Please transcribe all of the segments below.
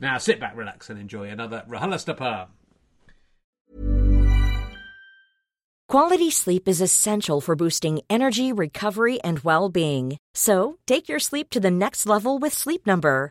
Now sit back, relax, and enjoy another RHLSTP. Quality sleep is essential for boosting energy, recovery, and well being. So take your sleep to the next level with Sleep Number.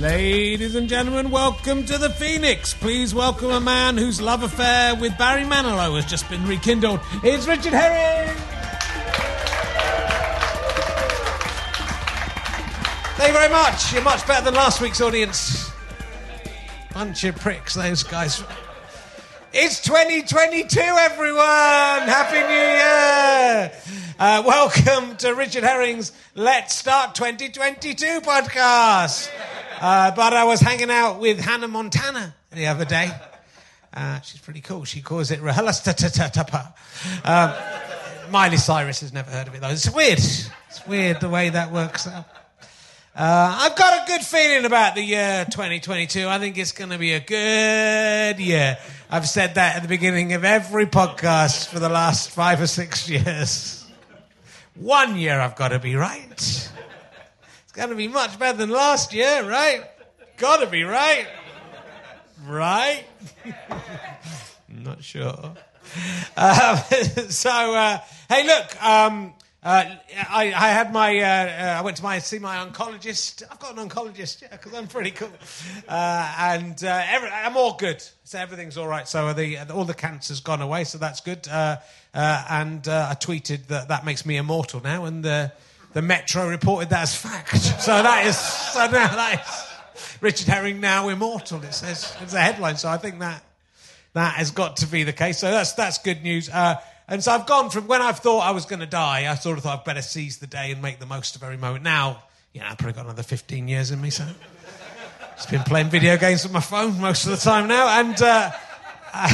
Ladies and gentlemen, welcome to the Phoenix. Please welcome a man whose love affair with Barry Manilow has just been rekindled. It's Richard Herring. Thank you very much. You're much better than last week's audience. Bunch of pricks, those guys. It's 2022, everyone! Happy New Year! Uh, welcome to Richard Herring's Let's Start 2022 podcast. Uh, but I was hanging out with Hannah Montana the other day. Uh, she's pretty cool. She calls it Rahalastatapa. Um, Miley Cyrus has never heard of it though. It's weird. It's weird the way that works out. Uh, I've got a good feeling about the year 2022. I think it's going to be a good year. I've said that at the beginning of every podcast for the last five or six years. One year I've got to be right. Got to be much better than last year, right? Got to be right. Right? Not sure. Um, so, uh, hey, look. Um, uh, I, I, had my. Uh, uh, I went to my see my oncologist. I've got an oncologist, yeah, because I'm pretty cool, uh, and uh, every, I'm all good. So everything's all right. So the all the cancer's gone away. So that's good. And I tweeted that that makes me immortal now, and the Metro reported that as fact. So that is so now that is Richard Herring now immortal. It says it's a headline. So I think that that has got to be the case. So that's that's good news. Uh, and so I've gone from when I've thought I was going to die, I sort of thought I'd better seize the day and make the most of every moment. Now, yeah, I've probably got another 15 years in me, so. Just been playing video games on my phone most of the time now, and uh,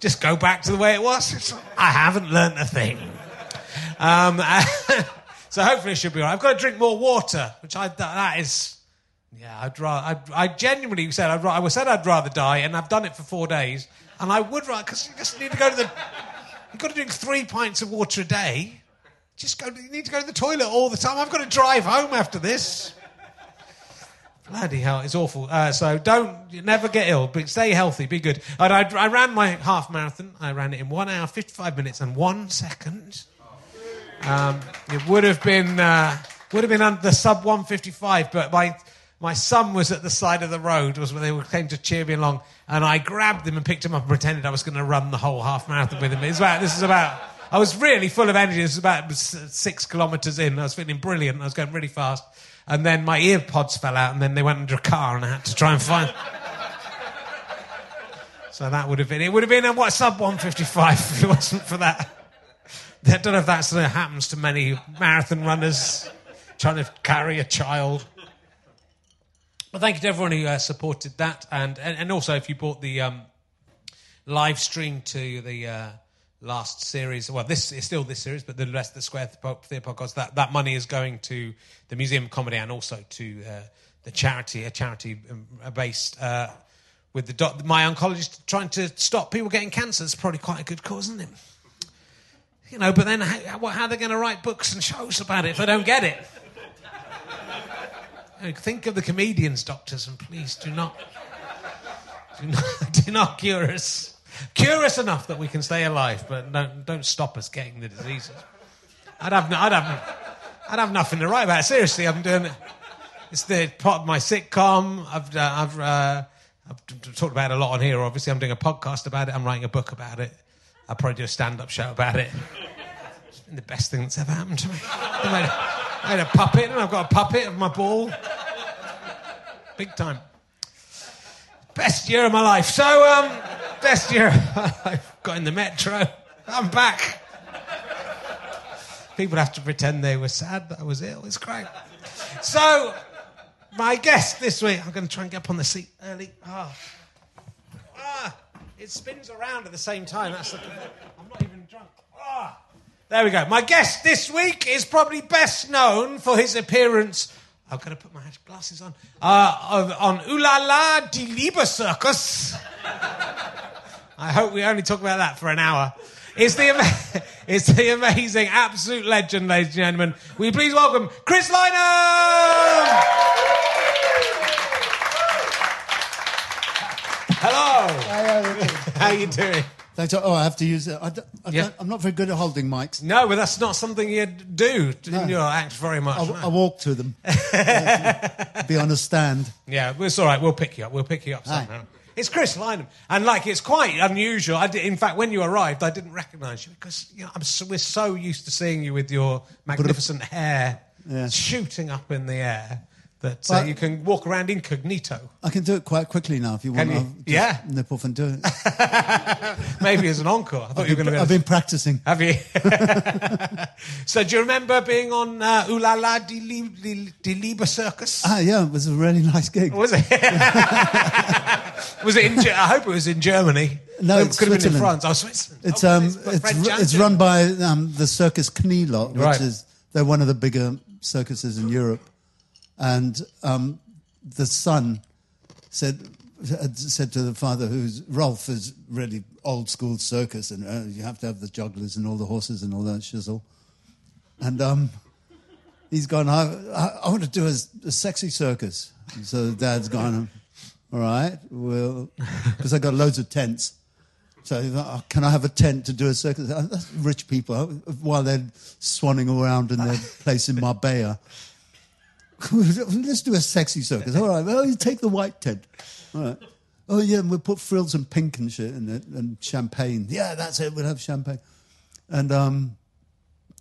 just go back to the way it was. I haven't learnt a thing. Um, so hopefully it should be all right. I've got to drink more water, which I, that is, Yeah, I'd rather. I, I genuinely said I'd, I said I'd rather die, and I've done it for four days, and I would rather because you just need to go to the. You've got to drink three pints of water a day. Just go. You need to go to the toilet all the time. I've got to drive home after this. Bloody hell, it's awful. Uh, so don't never get ill, but stay healthy, be good. I, I ran my half marathon. I ran it in one hour, fifty-five minutes, and one second. Um, it would have been uh, would have been under the sub one fifty-five, but my my son was at the side of the road. Was when they came to cheer me along, and I grabbed him and picked him up and pretended I was going to run the whole half marathon with him. It's about this is about. I was really full of energy. This was about six kilometres in. I was feeling brilliant. I was going really fast. And then my ear pods fell out, and then they went under a car, and I had to try and find. so that would have been. It would have been a what sub 155 if it wasn't for that. I don't know if that sort of happens to many marathon runners trying to carry a child. Well, thank you to everyone who uh, supported that, and, and, and also if you bought the um, live stream to the uh, last series. Well, this is still this series, but the rest of the Square Theatre podcast. That that money is going to the Museum of Comedy and also to uh, the charity, a charity um, based uh, with the doc- my oncologist trying to stop people getting cancer. It's probably quite a good cause, isn't it? You know, but then how, how are they going to write books and shows about it if they don't get it? Think of the comedians, doctors, and please do not, do not, do not cure us. Cure us enough that we can stay alive, but don't, don't stop us getting the diseases. I'd have, I'd have, I'd have nothing to write about. Seriously, I'm doing it. It's the part of my sitcom. I've, uh, I've, uh, I've talked about it a lot on here. Obviously, I'm doing a podcast about it. I'm writing a book about it. I'll probably do a stand-up show about it. It's been the best thing that's ever happened to me. I made a, I a puppet, and I've got a puppet of my ball. Big time. Best year of my life. So, um, best year I've got in the metro. I'm back. People have to pretend they were sad that I was ill. It's great. So, my guest this week, I'm going to try and get up on the seat early. Oh. It spins around at the same time. That's I'm not even drunk. Ah. There we go. My guest this week is probably best known for his appearance. I'm going to put my glasses on. Uh, on Ooh La La Die Liebe Circus. I hope we only talk about that for an hour. It's the, ama- it's the amazing, absolute legend, ladies and gentlemen. Will you please welcome Chris Lynam? Hello. How you doing? Thanks. Oh, I have to use it. I Yeah. am not very good at holding mics. No, but that's not something you do in No. your act very much. I, no. I walk to them. Be on a stand. Yeah, it's all right. We'll pick you up. We'll pick you up Hi. somehow. It's Chris Lynam, and like it's quite unusual. I did, in fact, when you arrived, I didn't recognise you because you know I'm so, we're so used to seeing you with your magnificent hair Yeah. shooting up in the air that uh, Well- you can walk around incognito. I can do it quite quickly now if you want. You? Yeah. Nip off and do it. Maybe as an encore. I thought you were going to. I've been practicing. Have you? so, do you remember being on uh, Ooh La La Die Liebe, Die, Die Liebe Circus? Ah, yeah, it was a really nice gig. Was it? was it in? I hope it was in Germany. No, it it's could have been in. France. Oh, Switzerland. It's Oh, um, it's it's it's run by um, the Circus Knielot, which Right. is they're one of the bigger circuses in Europe, and um, the son said said to the father, who's Rolf, is really old school circus, and uh, you have to have the jugglers and all the horses and all that shizzle, and um, he's gone. I, I, I want to do a, a sexy circus. And so dad's gone. All right, well, because I got loads of tents. So oh, can I have a tent to do a circus? Uh, That's rich people uh, while they're swanning around in their place in Marbella. Let's do a sexy circus. All right, well, you take the white tent. All right. Oh yeah, and we'll put frills and pink and shit in it and champagne. Yeah, that's it. We'll have champagne. And um,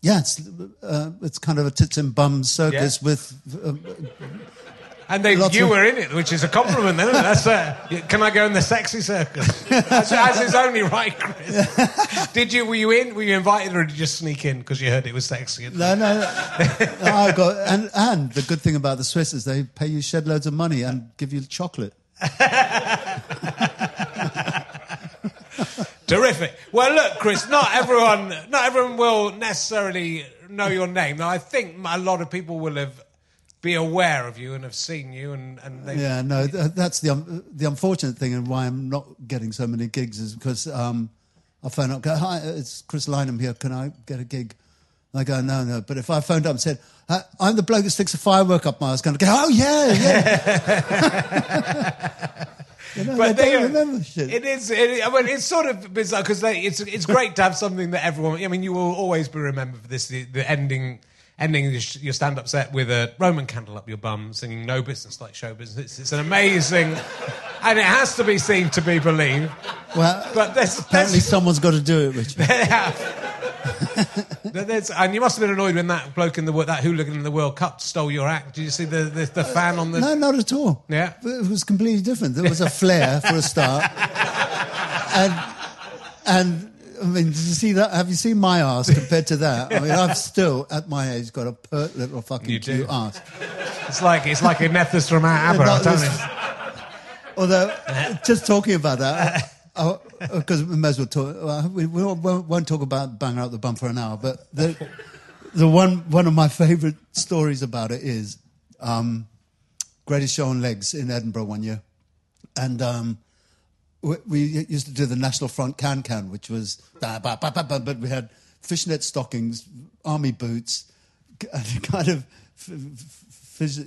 yeah, it's uh, it's kind of a tits and bums circus Yeah. with uh, And they, Lots you of- were in it, which is a compliment, then. Isn't it? That's uh, can I go in the sexy circus? As, as is only right, Chris. Did you? Were you in? Were you invited, or did you just sneak in because you heard it was sexy? No, no. no I got and and the good thing about the Swiss is they pay you shed loads of money and give you chocolate. Terrific. Well, look, Chris. Not everyone. Not everyone will necessarily know your name. Now, I think a lot of people will have be aware of you and have seen you, and and they, Yeah, no, that's the um, the unfortunate thing, and why I'm not getting so many gigs is because um, I phone up, go, "Hi, it's Chris Lynam here. Can I get a gig?" and I go, "No, no." But if I phoned up and said, "I- "I'm the bloke that sticks a firework up my ass," going to go, "Oh yeah, yeah." you know, But they they- don't remember shit. It is. It, I mean, it's sort of bizarre because it's it's great to have something that everyone. I mean, you will always be remembered for this. The, the ending ending your, stand up set with a Roman candle up your bum, singing "No Business Like Show Business." It's, an amazing, and it has to be seen to be believed. well, But there's, apparently there's, someone's got to do it, Richard. and you must have been annoyed when that bloke in the that hooligan in the World Cup stole your act. Did you see the the, the fan on the? No, not at all. Yeah. It was completely different. There was a flare for a start, and and I mean, did you see that? Have you seen my ass compared to that? I mean, I've still at my age got a pert little fucking You do. cute ass. It's like it's like a from Aber. I'm Not telling this- Although, just talking about that, because we may as well talk. well, We we won't, won't talk about bang out the bum for an hour, but the the one one of my favourite stories about it is um, Greatest Show on Legs in Edinburgh one year, and um, we, we used to do the National Front Can Can, which was but we had fishnet stockings, army boots, and kind of. f- f- Fish,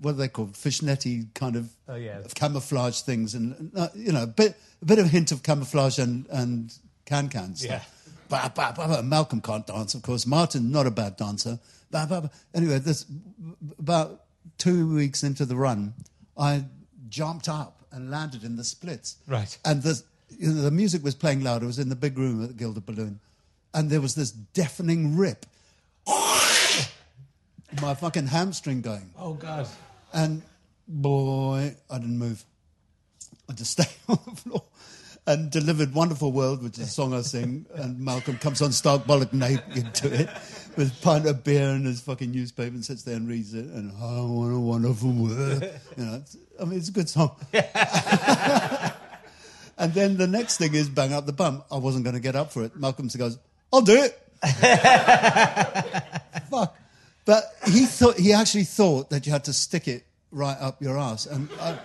what are they called? Fishnetty kind of Oh, yeah. camouflage things, and uh, you know, a bit a bit of a hint of camouflage and and can can stuff. Yeah. Ba, ba, ba, ba. Malcolm can't dance, of course. Martin, not a bad dancer. Anyway, this about two weeks into the run, I jumped up and landed in the splits. Right. And the you know, the music was playing loud. It was in the big room at the Gilded Balloon, and there was this deafening rip. My fucking hamstring going. Oh God. And boy, I didn't move. I just stayed on the floor and delivered Wonderful World, which is a song I sing. And Malcolm comes on stark bollock naked to it with a pint of beer and his fucking newspaper and sits there and reads it. And I want a wonderful world. You know, I mean, it's a good song. and then the next thing is Bang Up the Bum. I wasn't going to get up for it. Malcolm goes, I'll do it. Fuck. But he thought he actually thought that you had to stick it right up your ass. And I,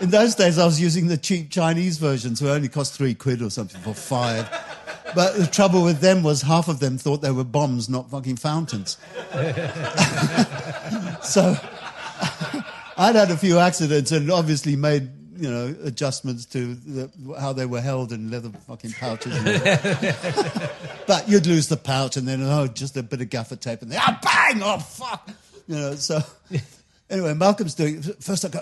in those days, I was using the cheap Chinese versions, who only cost three quid or something for five. But the trouble with them was half of them thought they were bombs, not fucking fountains. so I'd had a few accidents and obviously made you know adjustments to the, how they were held in leather fucking pouches. But you'd lose the pouch and then oh just a bit of gaffer tape and then oh, bang oh fuck you know so anyway Malcolm's doing first I go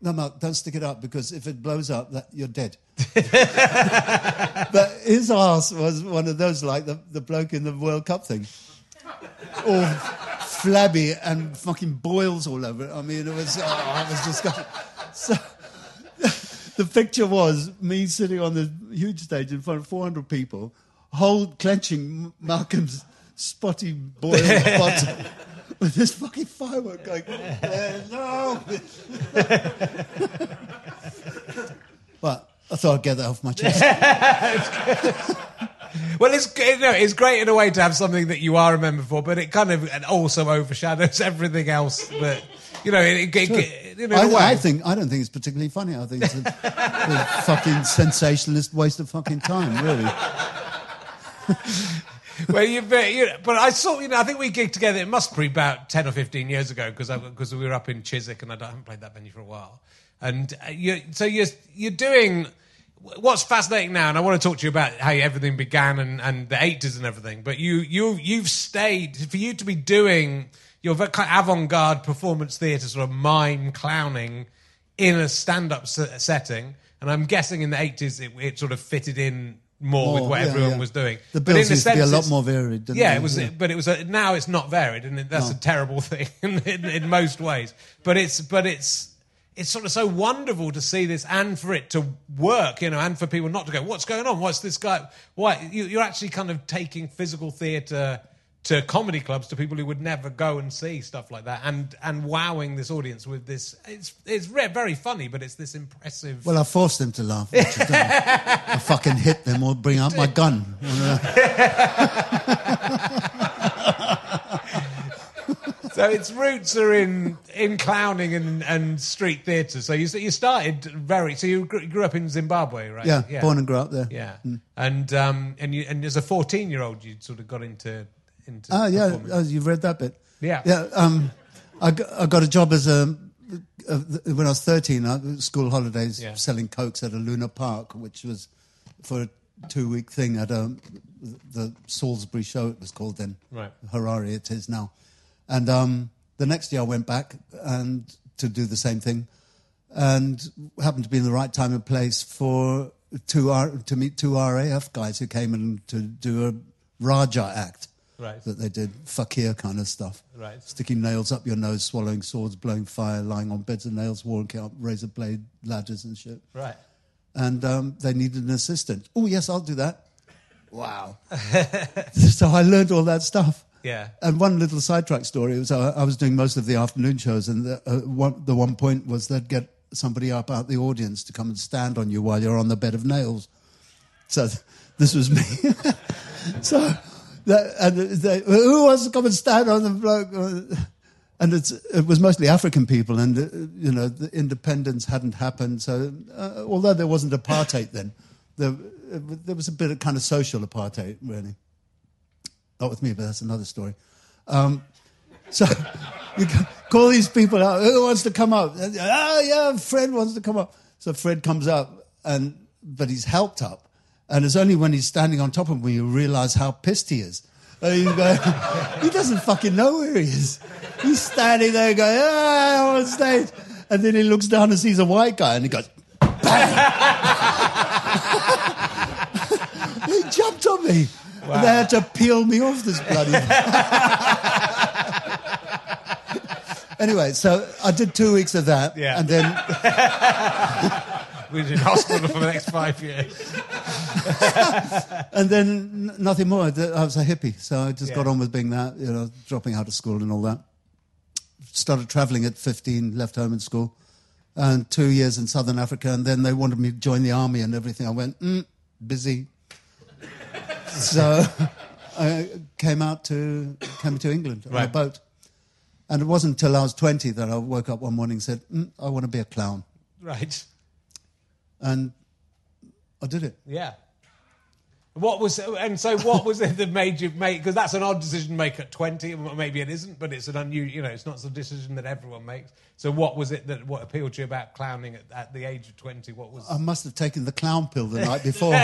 no Malcolm don't stick it up because if it blows up that you're dead. But his ass was one of those like the, the bloke in the World Cup thing. All flabby and fucking boils all over it. I mean it was oh, it was disgusting. So the picture was me sitting on the huge stage in front of 400 people, hold clenching Malcolm's spotty boiled bottom with this fucking firework going. "Eh, no. but I thought I'd get that off my chest. Well, it's you know, it's great in a way to have something that you are remembered for, but it kind of also overshadows everything else that you know. It, it, it, in a way. I, I think I don't think it's particularly funny. I think it's a, a fucking sensationalist waste of fucking time, really. well, you, you but I saw, you know, I think we gigged together. It must be about ten or fifteen years ago because because we were up in Chiswick and I, I haven't played that venue for a while. And uh, you, so you're you're doing what's fascinating now, and I want to talk to you about how everything began and, and the eighties and everything. But you you you've stayed for you to be doing your avant-garde performance theatre sort of mime clowning in a stand-up setting. And I'm guessing in the eighties it, it sort of fitted in more, with what yeah, everyone yeah. was doing. The But bills in used to be a lot more varied, didn't yeah, it was. Yeah. But it was. A, now it's not varied, and that's a terrible thing in, in, in most ways. But it's. But it's. It's sort of so wonderful to see this, and for it to work, you know, and for people not to go, "What's going on? What's this guy?" Why you, you're actually kind of taking physical theatre to comedy clubs to people who would never go and see stuff like that, and and wowing this audience with this. It's it's re- very funny, but it's this impressive. Well, I forced them to laugh. I? I fucking hit them or bring out my gun. so its roots are in in clowning and, and street theatre. So you you started very. So you grew, grew up in Zimbabwe, right? Yeah, born and grew up there. Yeah, and um and you and as a fourteen year old, you sort of got into into. Ah, yeah, oh, you've read that bit. Yeah. yeah. Um, I, got, I got a job as a uh, when I was thirteen, uh, school holidays, Yeah. selling cokes at a Luna Park, which was for a two-week thing at a, the Salisbury show. It was called then. Right. Harare, it is now. And um, the next year, I went back and to do the same thing, and happened to be in the right time and place for two R, to meet two RAF guys who came in to do a Raja act Right. that they did fakir kind of stuff. Right. Sticking nails up your nose, swallowing swords, blowing fire, lying on beds of nails, walking up razor blade ladders and shit. right. And um, they needed an assistant. Oh, yes, I'll do that. Wow. so I learned all that stuff. Yeah. And one little sidetrack story was I, I was doing most of the afternoon shows, and the, uh, one, the one point was they'd get somebody up out the audience to come and stand on you while you're on the bed of nails. So th- this was me. so and who wants to come and stand on the? Uh, And it was mostly African people, and uh, you know the independence hadn't happened. So uh, although there wasn't apartheid then, there, there was a bit of kind of social apartheid, really. Not with me, but that's another story. Um, so you call these people out. Who wants to come up? Oh, yeah, Fred wants to come up. So Fred comes up, and but he's helped up. And it's only when he's standing on top of me you realize how pissed he is. You he doesn't fucking know where he is. He's standing there going, ah, I'm on stage. And then he looks down and sees a white guy and he goes, bang. he jumped on me. And they had to peel me off this bloody. anyway, so I did two weeks of that. Yeah. And then was in hospital for the next five years. and then n- nothing more. Th- I was a hippie, so I just got on with being that, you know, dropping out of school and all that. Started traveling at 15, left home in school, and two years in Southern Africa, and then they wanted me to join the army and everything. I went, mm, busy. so I came out to came to England on a boat, and it wasn't until I was 20 that I woke up one morning and said, mm, I want to be a clown, Right. And I did it. Yeah. What was and so what was it that made you make because that's an odd decision to make at twenty maybe it isn't but it's an unusual you know it's not a decision that everyone makes so what was it that what appealed to you about clowning at, at the age of twenty what was I must have taken the clown pill the night before.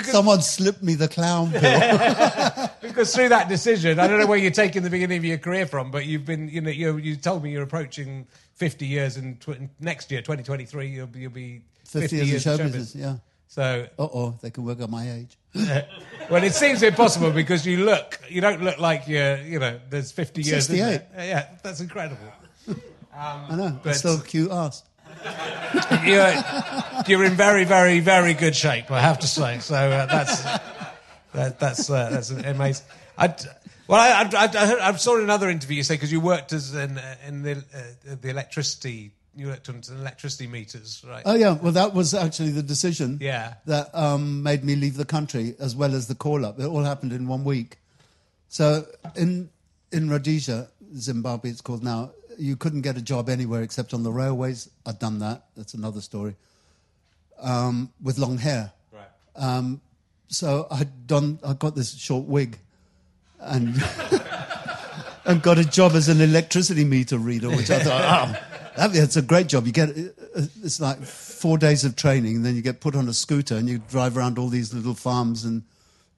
Someone slipped me the clown pill. because through that decision I don't know where you're taking the beginning of your career from but you've been you know you you told me you're approaching fifty years and tw- next year twenty twenty three you'll be you'll be 50 years in show business, yeah. so Uh oh, they can work out my age. Well, it seems impossible because you look, you don't look like you're, you know, there's 50 years. isn't 68. there? Yeah, that's incredible. I know, But- but still cute ass. You're, you're in very, very, very good shape, I have to say. So uh, that's that, that's uh, that's amazing. I, well, I, I, I, I saw in another interview you say because you worked as an, uh, in the uh, the electricity, you worked on electricity meters, right? Oh, yeah, well, that was actually the decision Yeah. that um, made me leave the country as well as the call up. It all happened in one week. So in, in Rhodesia, Zimbabwe, it's called now, you couldn't get a job anywhere except on the railways. I'd done that. That's another story. Um, with long hair. right. so I'd done. I got this short wig, and and got a job as an electricity meter reader, which I thought, oh, that, that's a great job. You get it's like four days of training, and then you get put on a scooter and you drive around all these little farms and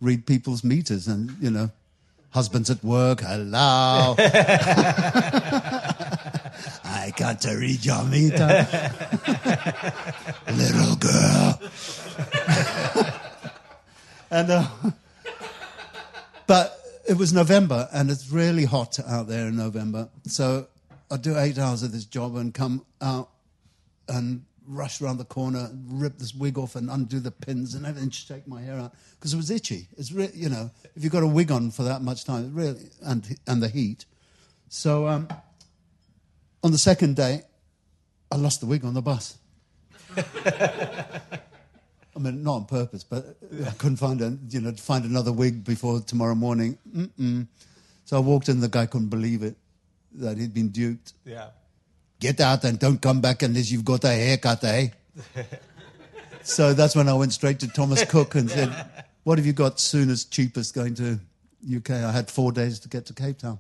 read people's meters, and you know, husbands at work, hello. I got to read your meter, little girl. And uh, but it was November, and it's really hot out there in November. So I do eight hours of this job and come out and rush around the corner, rip this wig off, and undo the pins and everything, shake my hair out because it was itchy. It's you know, if you've got a wig on for that much time, it really and and the heat. So um, on the second day, I lost the wig on the bus. I mean, not on purpose, but I couldn't find a, you know, find another wig before tomorrow morning. Mm-mm. So I walked in, the guy couldn't believe it that he'd been duped. Yeah. Get out and don't come back unless you've got a haircut, eh? so that's when I went straight to Thomas Cook and said, What have you got soonest, cheapest going to UK? I had four days to get to Cape Town.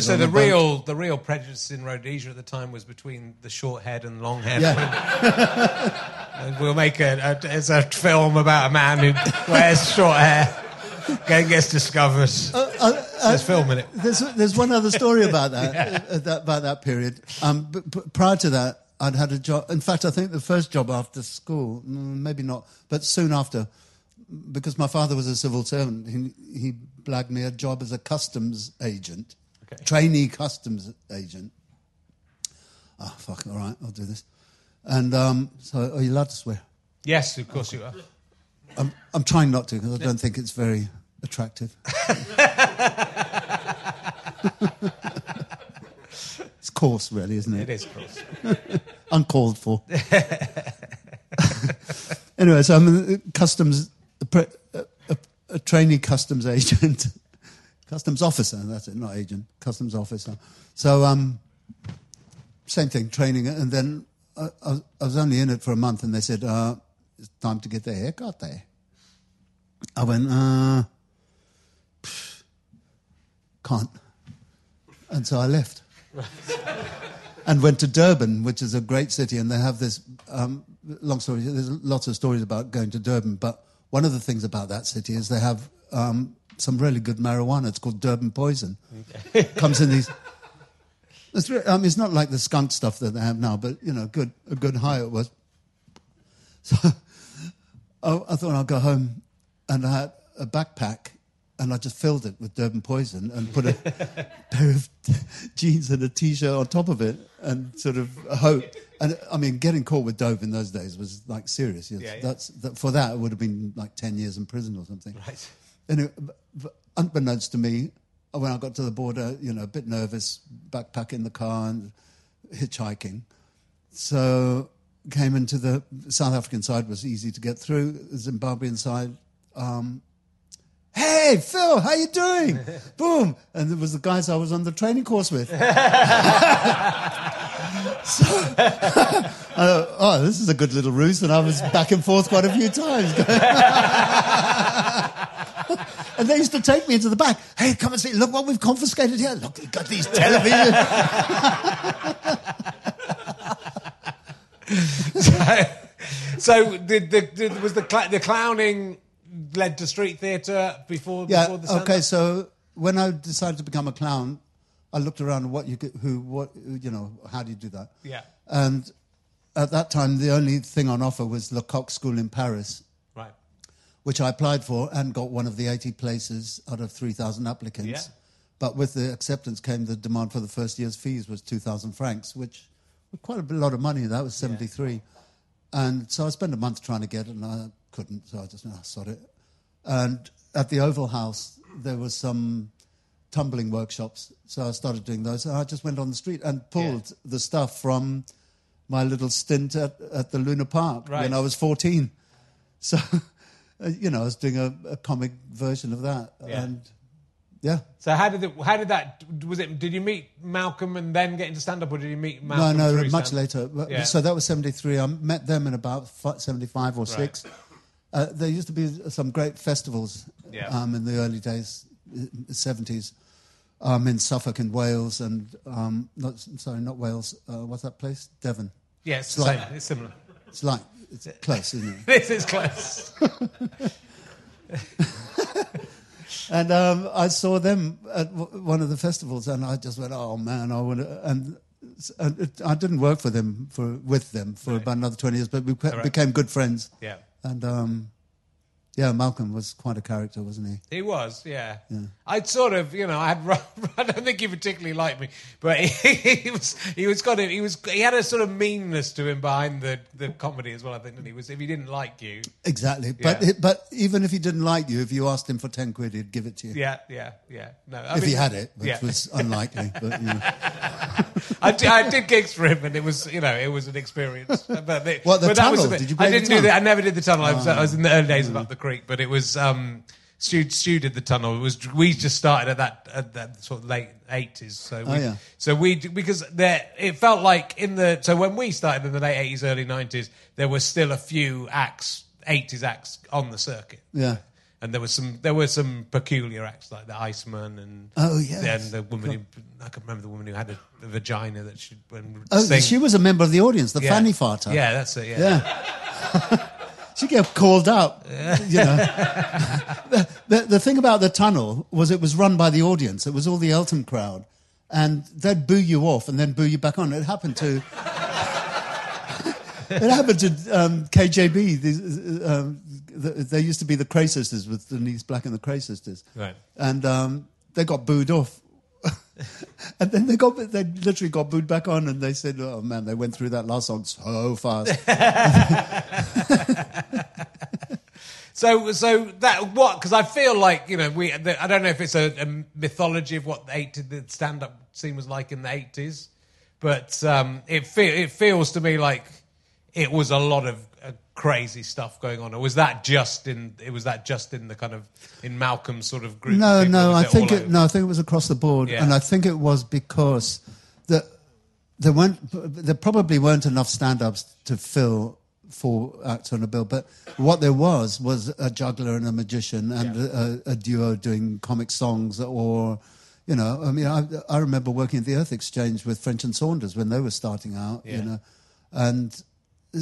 So the the real the real prejudice in Rhodesia at the time was between the short head and long head. Yeah. And we'll make a, a it's a film about a man who wears short hair, then gets discovered. Uh, There's film in it. There's, there's one other story about that, uh, that about that period. Um, but, but prior to that, I'd had a job. In fact, I think the first job after school, mm, maybe not, but soon after, because my father was a civil servant, he, he blagged me a job as a customs agent, Okay. trainee customs agent. Oh, fuck, all right, I'll do this. And um, so, are you allowed to swear? Yes, of course you are. I'm, I'm trying not to because I don't think it's very attractive. it's coarse, really, isn't It it? is, coarse. Uncalled for. anyway, so I'm a customs, a, a, a, a trainee customs agent, customs officer. That's it, not agent, customs officer. So, um, same thing, training, and then I, I, was- only in it for a month, and they said, uh, "It's time to get the haircut there." I went, uh, pff, can't, and so I left, and went to Durban, which is a great city, and they have this. Um, long story. There's lots of stories about going to Durban, but one of the things about that city is they have um, some really good marijuana. It's called Durban Poison. Comes in these. It's, re- um, it's not like the skunk stuff that they have now, but you know, good a good high it was. So I, I thought I'd go home, and I had a backpack, and I just filled it with Durban poison and put a pair of jeans and a t-shirt on top of it, and sort of hope. And I mean, getting caught with dope in those days was like serious. Yeah, yeah. That's that, for that it would have been like ten years in prison or something. Right. Anyway, b- b- unbeknownst to me, when I got to the border, you know, a bit nervous, backpack in the car and hitchhiking. So came into the South African side was easy to get through. The Zimbabwean side, um, hey Phil, how you doing? Boom, and it was the guys I was on the training course with. so, I thought, oh, this is a good little ruse, and I was back and forth quite a few times. And they used to take me into the back. Hey, come and see. Look what we've confiscated here. Look, we've got these televisions. So did the, did, was the cl- the clowning led to street theatre before yeah. before the stand-up? Okay. So when I decided to become a clown, I looked around what you could, who, what, you know, how do you do that? Yeah. And at that time, the only thing on offer was Lecoq School in Paris. Which I applied for and got one of the 80 places out of 3,000 applicants. Yeah. But with the acceptance came the demand for the first year's fees was 2,000 francs, which was quite a lot of money. That was 73. And so I spent a month trying to get it, and I couldn't, so I just, oh, sod it. And at the Oval House, there was some tumbling workshops, so I started doing those. And I just went on the street and pulled the stuff from my little stint at, at the Luna Park Right. when I was 14. So, uh, you know, I was doing a, a comic version of that. Yeah. And yeah. So how did it, how did that was it? Did you meet Malcolm and then get into stand up, or did you meet No, Malcolm? no, through much later. Yeah. So that was 73. I met them in about 75 or 6. Uh, there used to be some great festivals Yeah. um, in the early days, uh, 70s, um, in Suffolk and Wales, and um, not, sorry, not Wales. Uh, what's that place? Devon. Yeah, it's, It's same. like- it's similar. It's like it's close, isn't it? This is close. And um, I saw them at w- one of the festivals, and I just went, "Oh man, I want to." And, and it, I didn't work for them for with them for about another twenty years, but we ca- right. became good friends. Yeah. And um, yeah, Malcolm was quite a character, wasn't he? He was, yeah. yeah. I'd sort of, you know, I had. I don't think he particularly liked me, but he, he was. He was kind of. He was. He had a sort of meanness to him behind the, the comedy as well. I think that he was. If he didn't like you, Exactly. But Yeah. it, but even if he didn't like you, if you asked him for ten quid, he'd give it to you. yeah, yeah, yeah. No, I If mean- he had it, which yeah. was unlikely. But you know. I, did, I did gigs for him, and it was, you know, it was an experience. But, What, the but that was tunnel? a bit- Did you I didn't do that. I never did the tunnel. I was, I was in the early days of Up the Creek, but it was. Um, Stu, Stu did the tunnel. It was we just started at that at that sort of late eighties. So we, Oh, yeah. so we because there it felt like in the so when we started in the late eighties, early nineties, there were still a few acts, eighties acts on the circuit. Yeah. And there was some there were some peculiar acts like the Iceman and Oh, yes. and the woman who I can remember the woman who had a, a vagina that she when Oh, sing- she was a member of the audience, the yeah. fanny farter. Yeah, that's it. Yeah. Yeah. she get called out. You know. the, the, the thing about the tunnel was it was run by the audience. It was all the Elton crowd. And they'd boo you off and then boo you back on. It happened to. It happened to um, KJB. These, um, the, they used to be the Kray Sisters with Denise Black and the Kray Sisters. Right. And um, they got booed off. and then they got they literally got booed back on, and they said, "Oh man, they went through that last song so fast." So, so that what? Because I feel like you know, we. I don't know if it's a, a mythology of what the, 80, the stand-up scene was like in the eighties, but um, it it feels to me like it was a lot of uh, crazy stuff going on. Or was that just in? It was that just in the kind of in Malcolm's sort of group? No, no, I think it, over? no, I think it was across the board, Yeah. and I think it was because the there weren't there probably weren't enough stand-ups to fill four acts on a bill, but what there was was a juggler and a magician and a, a duo doing comic songs, or you know, I mean, I, I remember working at the Earth Exchange with French and Saunders when they were starting out, Yeah. you know, and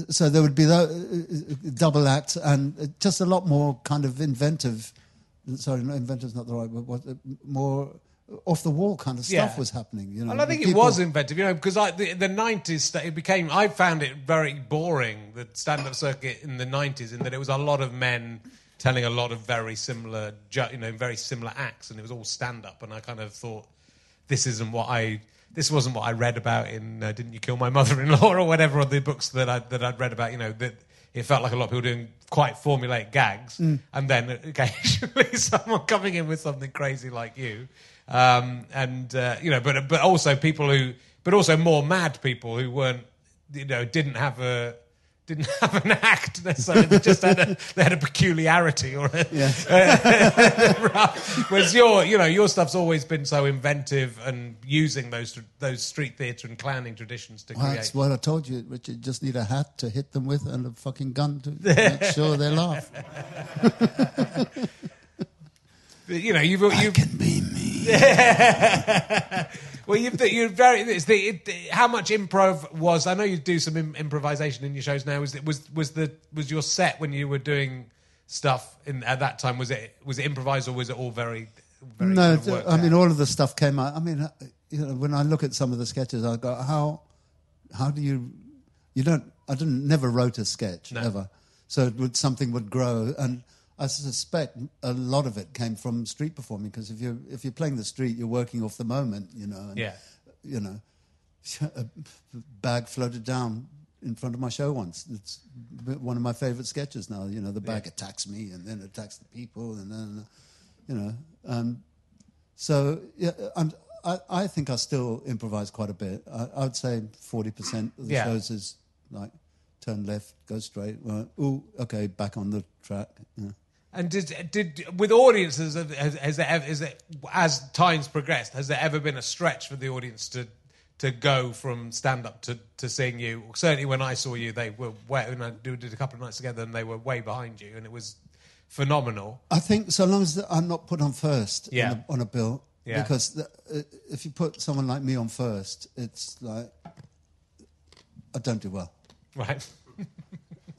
so there would be that uh, double act and uh, just a lot more kind of inventive. Sorry, no, inventive is not the right word. What, uh, more off the wall kind of stuff Yeah. was happening. You know, And I think it People- was inventive, you know, because I, the, the 90s, it became, I found it very boring, the stand up circuit in the 90s, in that it was a lot of men telling a lot of very similar, you know, very similar acts, and it was all stand up. And I kind of thought, this isn't what I. This wasn't what I read about in uh, "Didn't You Kill My Mother-in-Law" or whatever of the books that I that I'd read about. You know that it felt like a lot of people doing quite formulaic gags, Mm. and then occasionally someone coming in with something crazy like you, um, and uh, you know, but but also people who, but also more mad people who weren't, you know, didn't have a. Didn't have an act necessarily. They just had a, they had a peculiarity or a, Whereas your, you know, your stuff's always been so inventive and using those those street theatre and clowning traditions to Well, create. that's what I told you, Richard. You just need a hat to hit them with and a fucking gun to make sure they laugh. you know, you've you've Can be me. Well, you've you're very. It's the it, how much improv was. I know you do some Im- improvisation in your shows now. Was it was was the was your set when you were doing stuff in at that time? Was it was it improvised or was it all very very? no, kind of worked I mean, out? all of the stuff came out. I mean, uh, you know, when I look at some of the sketches, I go, how, how do you, you don't, I didn't, never wrote a sketch, ever. So it would, something would grow. And I suspect a lot of it came from street performing because if you're, if you're playing the street, you're working off the moment, you know. And, Yeah. You know, a bag floated down in front of my show once. It's one of my favorite sketches now. You know, the bag attacks me and then attacks the people and then, you know. Um, so yeah, I'm, I, I think I still improvise quite a bit. I, I would say forty percent of the Yeah. shows is like turn left, go straight. Right. Ooh, okay, back on the track. Yeah. And did did with audiences has, has there ever, is it as times progressed has there ever been a stretch for the audience to to go from stand up to, to seeing you? Certainly, when I saw you, they were way, when I did a couple of nights together, and they were way behind you, and it was phenomenal. I think so long as I'm not put on first Yeah. on, a, on a bill, Yeah. because the, uh, if you put someone like me on first, it's like I don't do well. Right?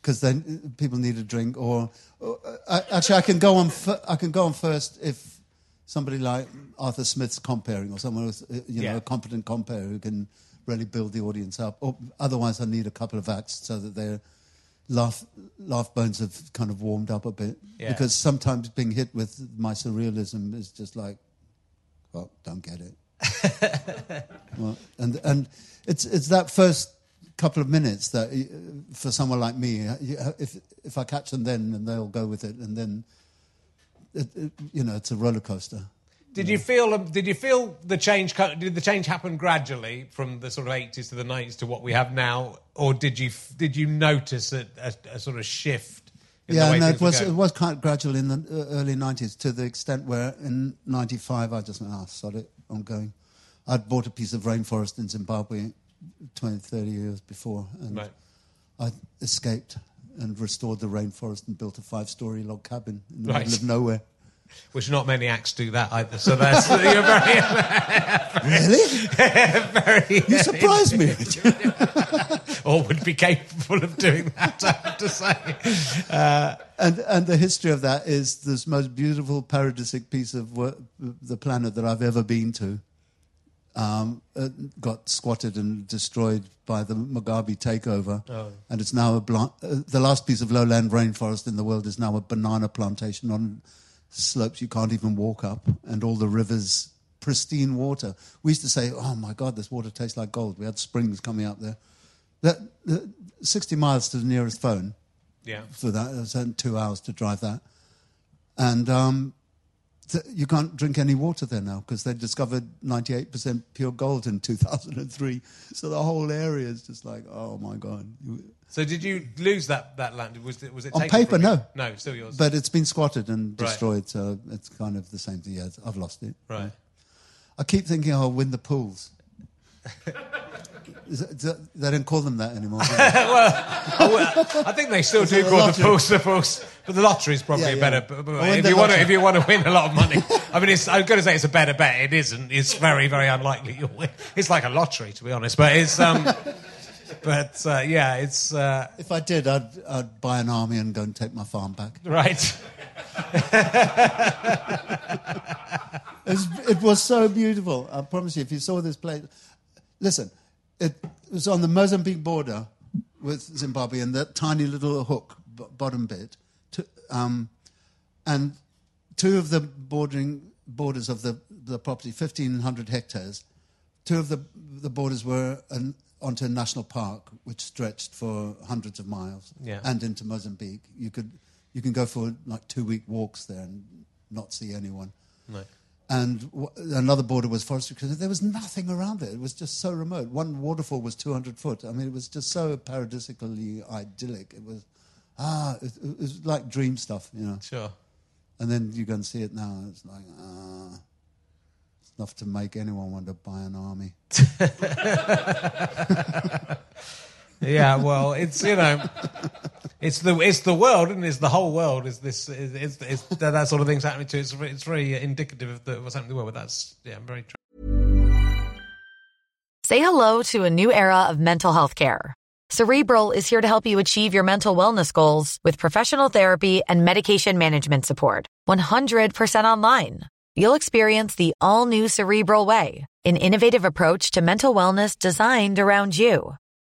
because then people need a drink. Or, or uh, actually, I can go on. F- I can go on first if somebody like Arthur Smith's comparing, or someone else, uh, you know, Yeah. a competent compare who can really build the audience up. Or otherwise, I need a couple of acts so that their laugh laugh bones have kind of warmed up a bit. Yeah. Because sometimes being hit with my surrealism is just like, well, don't get it. well, and and it's it's that first couple of minutes that uh, for someone like me, uh, if if I catch them then, and they'll go with it, and then it, it, you know it's a roller coaster. Did you feel? um, Did you feel the change? Did the change happen gradually from the sort of eighties to the nineties to what we have now, or did you did you notice a, a, a sort of shift in yeah, the way no, it was it was kind of gradual in the uh, early '90s to the extent where in '95 I just went, "Ah, sod it, I'm going." I'd bought a piece of rainforest in Zimbabwe 20, 30 years before, and Right. I escaped and restored the rainforest and built a five-story log cabin in the Right. middle of nowhere. Which not many acts do that either. So that's you're very, Really? very, You surprised me. or would be capable of doing that. I have to say. Uh, and and the history of that is this most beautiful paradisic piece of wo- the planet that I've ever been to. Um, uh, got squatted and destroyed by the Mugabe takeover, and it's now a uh, the last piece of lowland rainforest in the world is now a banana plantation on slopes you can't even walk up, and all the rivers pristine water. We used to say, "Oh my God, this water tastes like gold." We had springs coming up there. That, that sixty miles to the nearest phone Yeah. for that. It was uh, two hours to drive that. And um, you can't drink any water there now because they discovered 98% pure gold in 2003. So the whole area is just like, oh my God. So did you lose that, that land? Was it was it On taken paper, no. No, still yours. But it's been squatted and Right. destroyed. So it's kind of the same thing. Yeah, I've lost it. right. I keep thinking I'll win the pools. Is that- is that- they don't call them that anymore. do they? I think they still do call the pools the pools, but the lottery is probably Yeah, a yeah. better. if you want to, if you want to win a lot of money, I mean, it's, I'm going to say it's a better bet. It isn't. It's very, very unlikely you'll win. It's like a lottery, to be honest. But it's, um, but uh, yeah, it's uh, if I did, I'd, I'd buy an army and go and take my farm back. right. It was, it was so beautiful. I promise you, if you saw this place, listen, it was on the Mozambique border with Zimbabwe and that tiny little hook b- bottom bit, to, um, and two of the bordering borders of the, the property, fifteen hundred hectares. Two of the the borders were an, onto a national park, which stretched for hundreds of miles, Yeah. and into Mozambique. You could you can go for like two week walks there and not see anyone No. And w- another border was forestry because there was nothing around it. It was just so remote. One waterfall was 200 foot. I mean, it was just so paradisically idyllic. It was, ah, it, it was like dream stuff, you know. Sure. And then you go and see it now, and it's like, ah, it's enough to make anyone want to buy an army. Yeah, well, it's you know, it's the it's the world, and it's the whole world. Is this is, is, that, that sort of thing's happening to? It's it's very indicative of the, what's happening in the world. But that's yeah, very true. Say hello to a new era of mental health care. Cerebral is here to help you achieve your mental wellness goals with professional therapy and medication management support. 100% online. You'll experience the all new Cerebral Way, an innovative approach to mental wellness designed around you.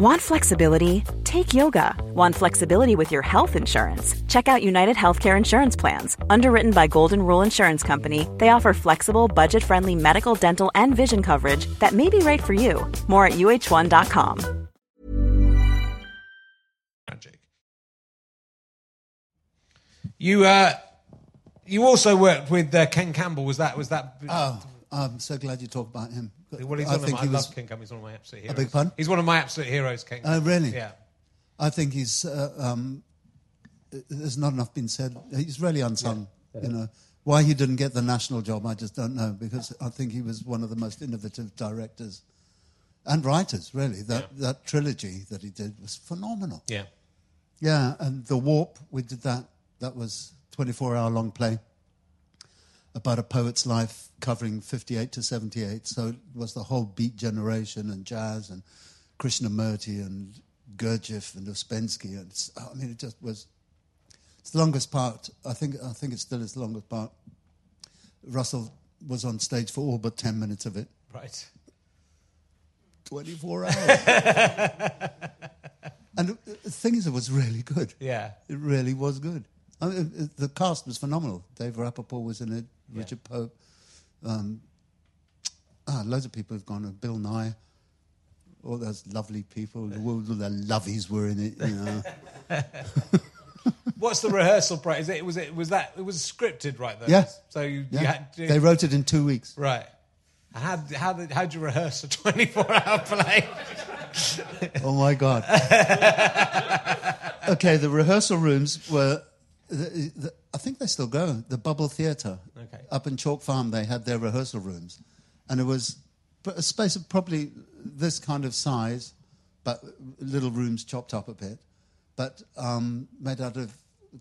Want flexibility? Take yoga. Want flexibility with your health insurance? Check out United Healthcare Insurance Plans. Underwritten by Golden Rule Insurance Company, they offer flexible, budget friendly medical, dental, and vision coverage that may be right for you. More at uh1.com. Magic. You uh, you also worked with uh, Ken Campbell. Was that was that? Oh, I'm so glad you talked about him. Well, he's I one of think my, I he was. love Ken Campbell. He's one of my absolute I heroes. beg pardon? He's one of my absolute heroes. Ken. Oh, really? Yeah. I think he's. Uh, um, there's not enough been said. He's really unsung. You know, Why he didn't get the national job, I just don't know, because I think he was one of the most innovative directors and writers, really. That, that trilogy that he did was phenomenal. Yeah. Yeah, and The Warp, we did that. That was 24 hour long play about a poet's life covering 58 to 78. So it was the whole beat generation and jazz and Krishnamurti and Gurdjieff and Ouspensky. And I mean, it just was. It's the longest part. I think, I think it still is the longest part. Russell was on stage for all but 10 minutes of it. Right. 24 hours. and the thing is, it was really good. Yeah. It really was good. I mean, the cast was phenomenal. Dave Rappaport was in it, Richard Pope. Um, ah, loads of people have gone. uh, Bill Nighy. All those lovely people. All the lovies were in it, you know. What's the rehearsal process? Is it was it was that it was scripted right though? Yeah. So you, Yeah. you had to, They wrote it in two weeks. right. How how did how did you rehearse a twenty four hour play? Oh my God. okay, the rehearsal rooms were, the, the, I think they still go, the Bubble Theatre. Okay. Up in Chalk Farm, they had their rehearsal rooms. And it was a space of probably this kind of size, but little rooms chopped up a bit, but um, made out of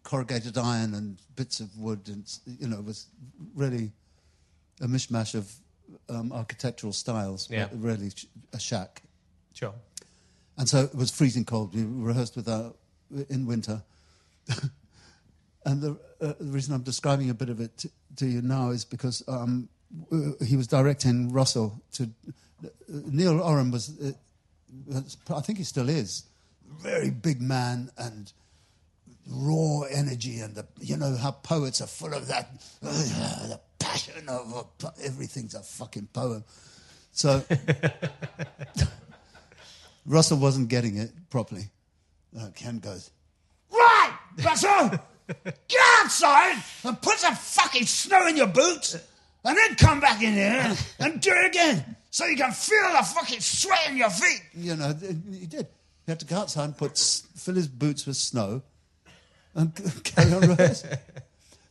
corrugated iron and bits of wood. And, you know, it was really a mishmash of um, architectural styles, but Yeah. really sh- a shack. Sure. And so it was freezing cold. We rehearsed with our, in winter. and the, uh, the reason I'm describing a bit of it to, to you now is because um, w- he was directing Russell to. Uh, Neil Oram was, uh, I think he still is, very big man and raw energy, and the, you know how poets are full of that, the passion of everything's a fucking poem. So Russell wasn't getting it properly. Uh, Ken goes, Right, Russell, get outside and put some fucking snow in your boots and then come back in here and do it again so you can feel the fucking sweat in your feet. You know, he did. He had to go outside and put, fill his boots with snow and carry on rehearsing.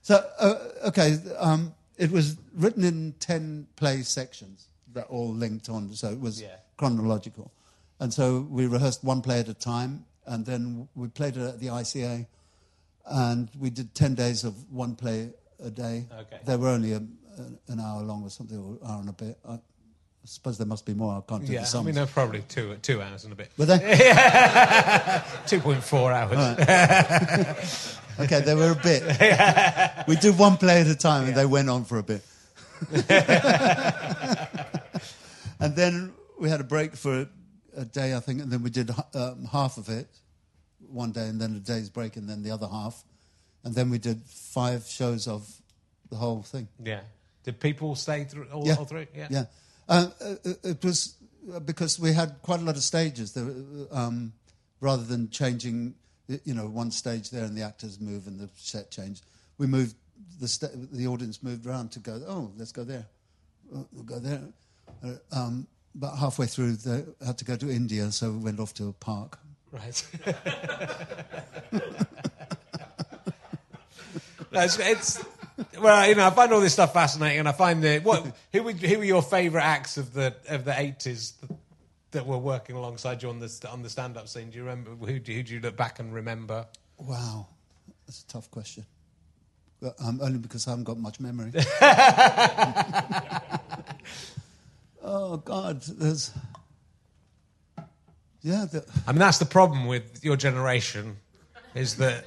So, uh, okay, um, it was written in 10 play sections that all linked on, so it was Yeah. chronological. And so we rehearsed one play at a time, and then we played it at the ICA, and we did 10 days of one play a day. Okay. They were only a, an hour long or something, or an hour and a bit. I, I suppose there must be more. I can't do Yeah. the I mean, they're probably two two hours and a bit. Were they? Two point four hours. Okay, they were a bit. we did one play at a time, and they went on for a bit. and then we had a break for a, a day, I think, and then we did um, half of it one day, and then a day's break, and then the other half, and then we did five shows of the whole thing. Yeah. Did people stay through all, Yeah, all through? Yeah. yeah. Uh, uh, it was uh, because we had quite a lot of stages. There, um, rather than changing, you know, one stage there and the actors move and the set change, we moved the sta- the audience moved around to go. Oh, let's go there. Uh, We'll go there. Uh, um, but halfway through, they had to go to India, so we went off to a park. Right. it's, it's well, you know, I find all this stuff fascinating, and I find that what who were who were your favourite acts of the of the eighties that were working alongside you on the on the stand up scene? Do you remember who do, who do you look back and remember? Wow, that's a tough question. But, um, only because I haven't got much memory. oh God, there's yeah. The, I mean, that's the problem with your generation, is that.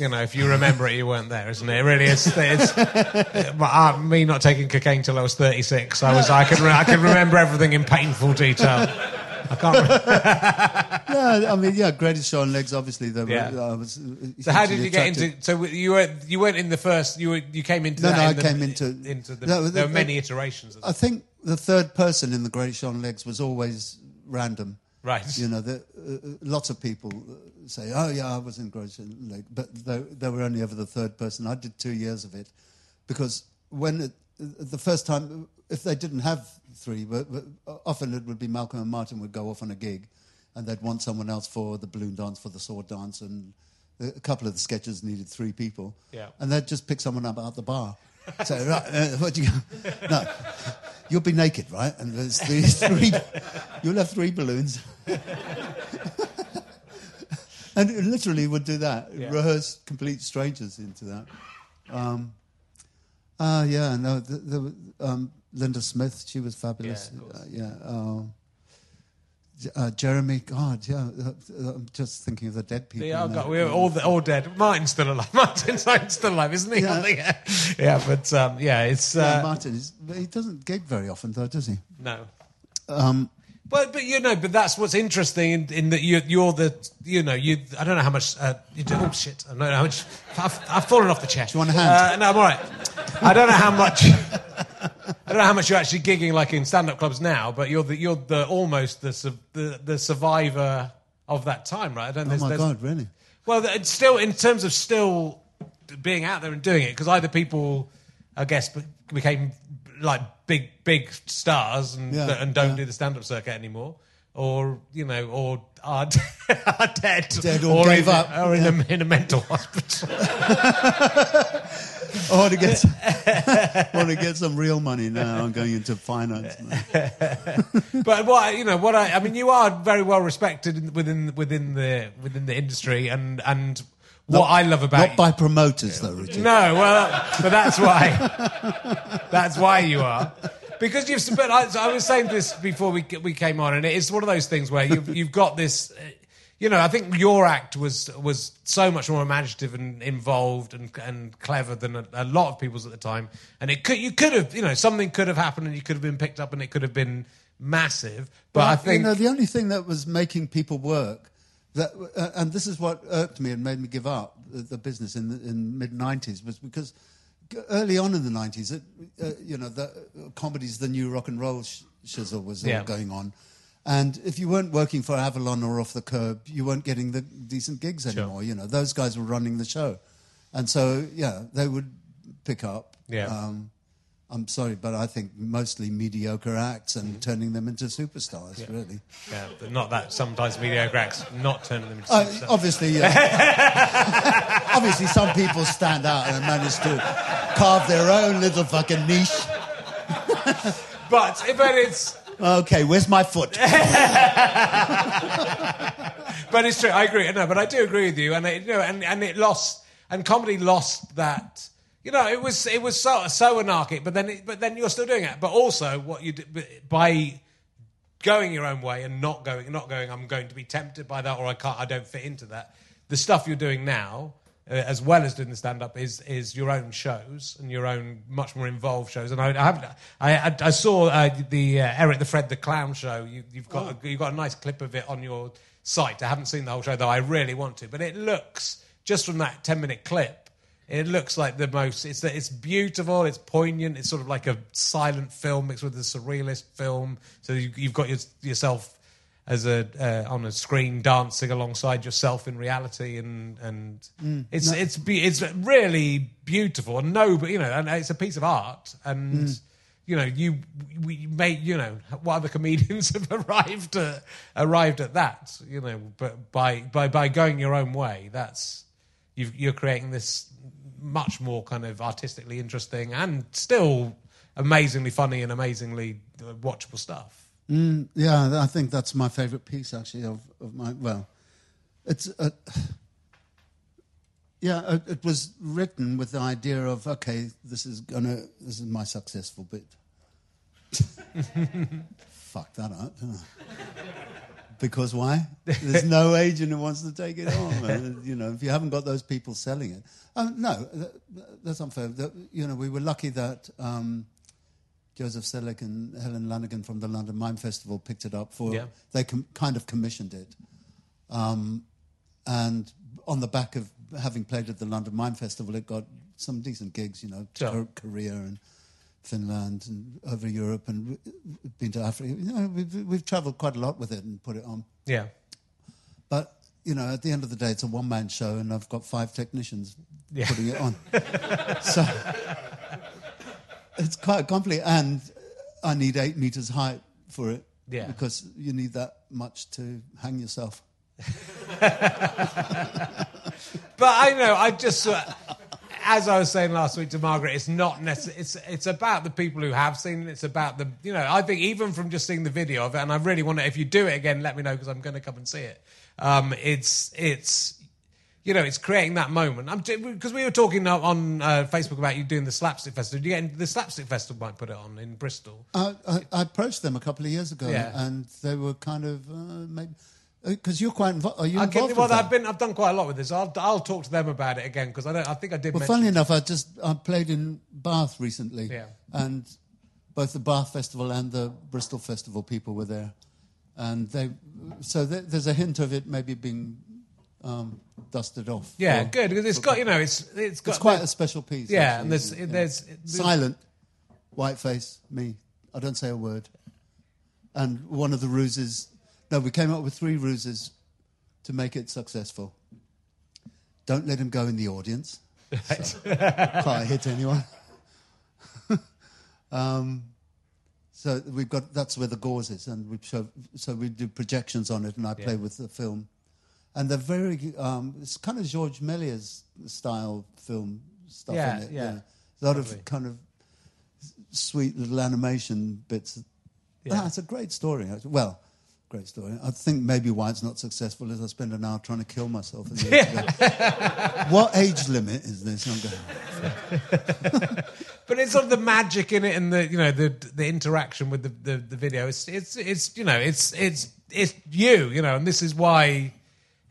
You know, if you remember it, you weren't there, isn't it? It really is. It's, but, uh, me not taking cocaine till I was thirty-six. I was. I can. Re- I can remember everything in painful detail. I can't. Re- yeah, I mean, yeah, greatest show on legs. Obviously, there Yeah. I was. So how did you get attracted- into? So you were you weren't in the first. You were you came into. No, that no, in I the- came into- into the. No, there the- were many iterations. Of I think the third person in the greatest show on legs was always random. Right. You know, the, uh, lots of people uh, say, "Oh, yeah, I was in on legs," but they, they were only ever the third person. I did two years of it because when it, the first time, if they didn't have three, but, but often it would be Malcolm and Martin would go off on a gig, and they'd want someone else for the balloon dance, for the sword dance, and a couple of the sketches needed three people. Yeah. And they'd just pick someone up out the bar. So, right, uh, what do you? Go? No, you'll be naked, right? And there's three. You'll have three balloons. and it literally would do that. Yeah. Rehearse complete strangers into that. Um, uh, yeah, no, the, the, um, Linda Smith, she was fabulous. Yeah. Uh, yeah. um, uh, Jeremy, God, yeah. uh, uh, I'm just thinking of the dead people. Oh. God, we're all all dead. Martin's still alive. Martin's still alive, isn't he? Yeah. Yeah, but um, yeah, it's Yeah, uh, Martin, is, he doesn't gig very often, though, does he? no. Um, But but you know, but that's what's interesting in, in that you you're the you know you I don't know how much uh, you do. Oh shit! I don't know how much. I've, I've fallen off the chair. Do you want a hand? Uh, no, I'm all right. I don't know how much. I don't know how much you're actually gigging like in stand-up clubs now, but you're the you're the almost the the, the survivor of that time, right? I don't, oh my there's- God, really? Well, it's still in terms of still being out there and doing it, because either people, I guess, became like big big stars and Yeah, and don't yeah. do the stand up circuit anymore, or you know, or are, are dead, Dead or gave in, up, or in, a, in a mental hospital. I want to get some, want to get some real money now. I'm going into finance. but what you know, what I, I mean, you are very well respected in- within within the within the industry, and and what Not- I love about Not by promoters, though, Richard. No, well, but that's why. that's why you are. Because you've. But I, I was saying this before we we came on, and it's one of those things where you've you've got this. uh, You know, I think your act was was so much more imaginative and involved and and clever than a, a lot of people's at the time. And it could you could have you know something could have happened and you could have been picked up and it could have been massive. But I think you know, the only thing that was making people work, that, uh, and this is what irked me and made me give up the, the business in the in mid '90s, was because early on in the '90s, it, uh, you know, the uh, comedy's the new rock and roll sh- shizzle was all Yeah. going on. And if you weren't working for Avalon or Off the Kerb, you weren't getting the decent gigs anymore. You know, those guys were running the show, and so yeah, they would pick up. Yeah. Um, I'm sorry, but I think mostly mediocre acts and turning them into superstars. Really, yeah, but not that sometimes mediocre acts not turning them into uh, superstars. obviously, yeah. obviously, some people stand out and manage to carve their own little fucking niche. But but it's Okay, where's my foot? but it's true. I agree. No, but I do agree with you. And it, you know, and, and it lost, and comedy lost that. You know, it was it was so so anarchic. But then it, but then you're still doing it. But also, what you do by going your own way and not going not going. I'm going to be tempted by that, or I can't. I don't fit into that. The stuff you're doing now. Uh, as well as doing the stand up, is is your own shows and your own much more involved shows. And I, I have I, I, I saw uh, the uh, Eric the Fred the Clown show. You, you've got a, you've got a nice clip of it on your site. I haven't seen the whole show though. I really want to, but it looks just from that ten minute clip. It looks like the most. It's it's beautiful. It's poignant. It's sort of like a silent film mixed with a surrealist film. So you, you've got your, yourself as a uh, on a screen dancing alongside yourself in reality, and and it's it's be, it's really beautiful and no, but you know, and it's a piece of art, and you know, you we made you know what other comedians have arrived at, arrived at that, you know, but by by by going your own way, that's you've, you're creating this much more kind of artistically interesting and still amazingly funny and amazingly watchable stuff. yeah, I think that's my favourite piece actually of, of my. Well, it's. Uh, yeah, it, it was written with the idea of okay, this is gonna, this is my successful bit. Fuck that up? Because why? There's no agent who wants to take it on. man. You know, if you haven't got those people selling it, um, no, that, that's unfair. That, you know, we were lucky that um, Joseph Seelig and Helen Lannaghan from the London Mime Festival picked it up for. Yeah. They com- kind of commissioned it, um, and on the back of having played at the London Mime Festival, it got some decent gigs. You know, to Sure. Kor- Korea and Finland and over Europe and we've been to Africa. You know, we've, we've travelled quite a lot with it and put it on. Yeah. But you know, at the end of the day, it's a one-man show, and I've got five technicians Yeah. putting it on. so it's quite complicated, and I need eight meters height for it. Yeah. because you need that much to hang yourself. But I know, I just. Uh, as I was saying last week to Margaret, it's not necessarily. It's it's about the people who have seen it. It's about the you know. I think even from just seeing the video of it, and I really want to. If you do it again, let me know because I'm going to come and see it. Um, it's it's you know, it's creating that moment. I'm because we were talking on uh, Facebook about you doing the slapstick festival. You get the slapstick festival might put it on in Bristol? I, I, I approached them a couple of years ago, Yeah. and they were kind of uh, maybe because you're quite involved. Are you involved? can, well? I've been, I've done quite a lot with this. I'll, I'll talk to them about it again because I don't. I think I did. Well, funnily enough, I just I played in Bath recently, Yeah. and both the Bath Festival and the Bristol Festival people were there, and they so there, there's a hint of it maybe being um, dusted off. Yeah, good because it's got you know it's it's got It's quite a special piece. yeah, actually, and there's isn't there's, there's silent, white face, me. I don't say a word. And one of the ruses, no, we came up with three ruses to make it successful. Don't let him go in the audience. So, can't hit anyone. um, so we've got that's where the gauze is, and we show. So we do projections on it, and I play with the film, and they're very. Um, it's kind of George Méliès style film stuff Yeah, in it. yeah. a lot Lovely. of kind of sweet little animation bits. Yeah. Ah, it's a great story. Well, great story. I think maybe why it's not successful is I spend an hour trying to kill myself. at the end of it. what age limit is this? But it's sort of the magic in it and the you know the the interaction with the, the, the video. It's it's it's you know it's it's it's you you know, and this is why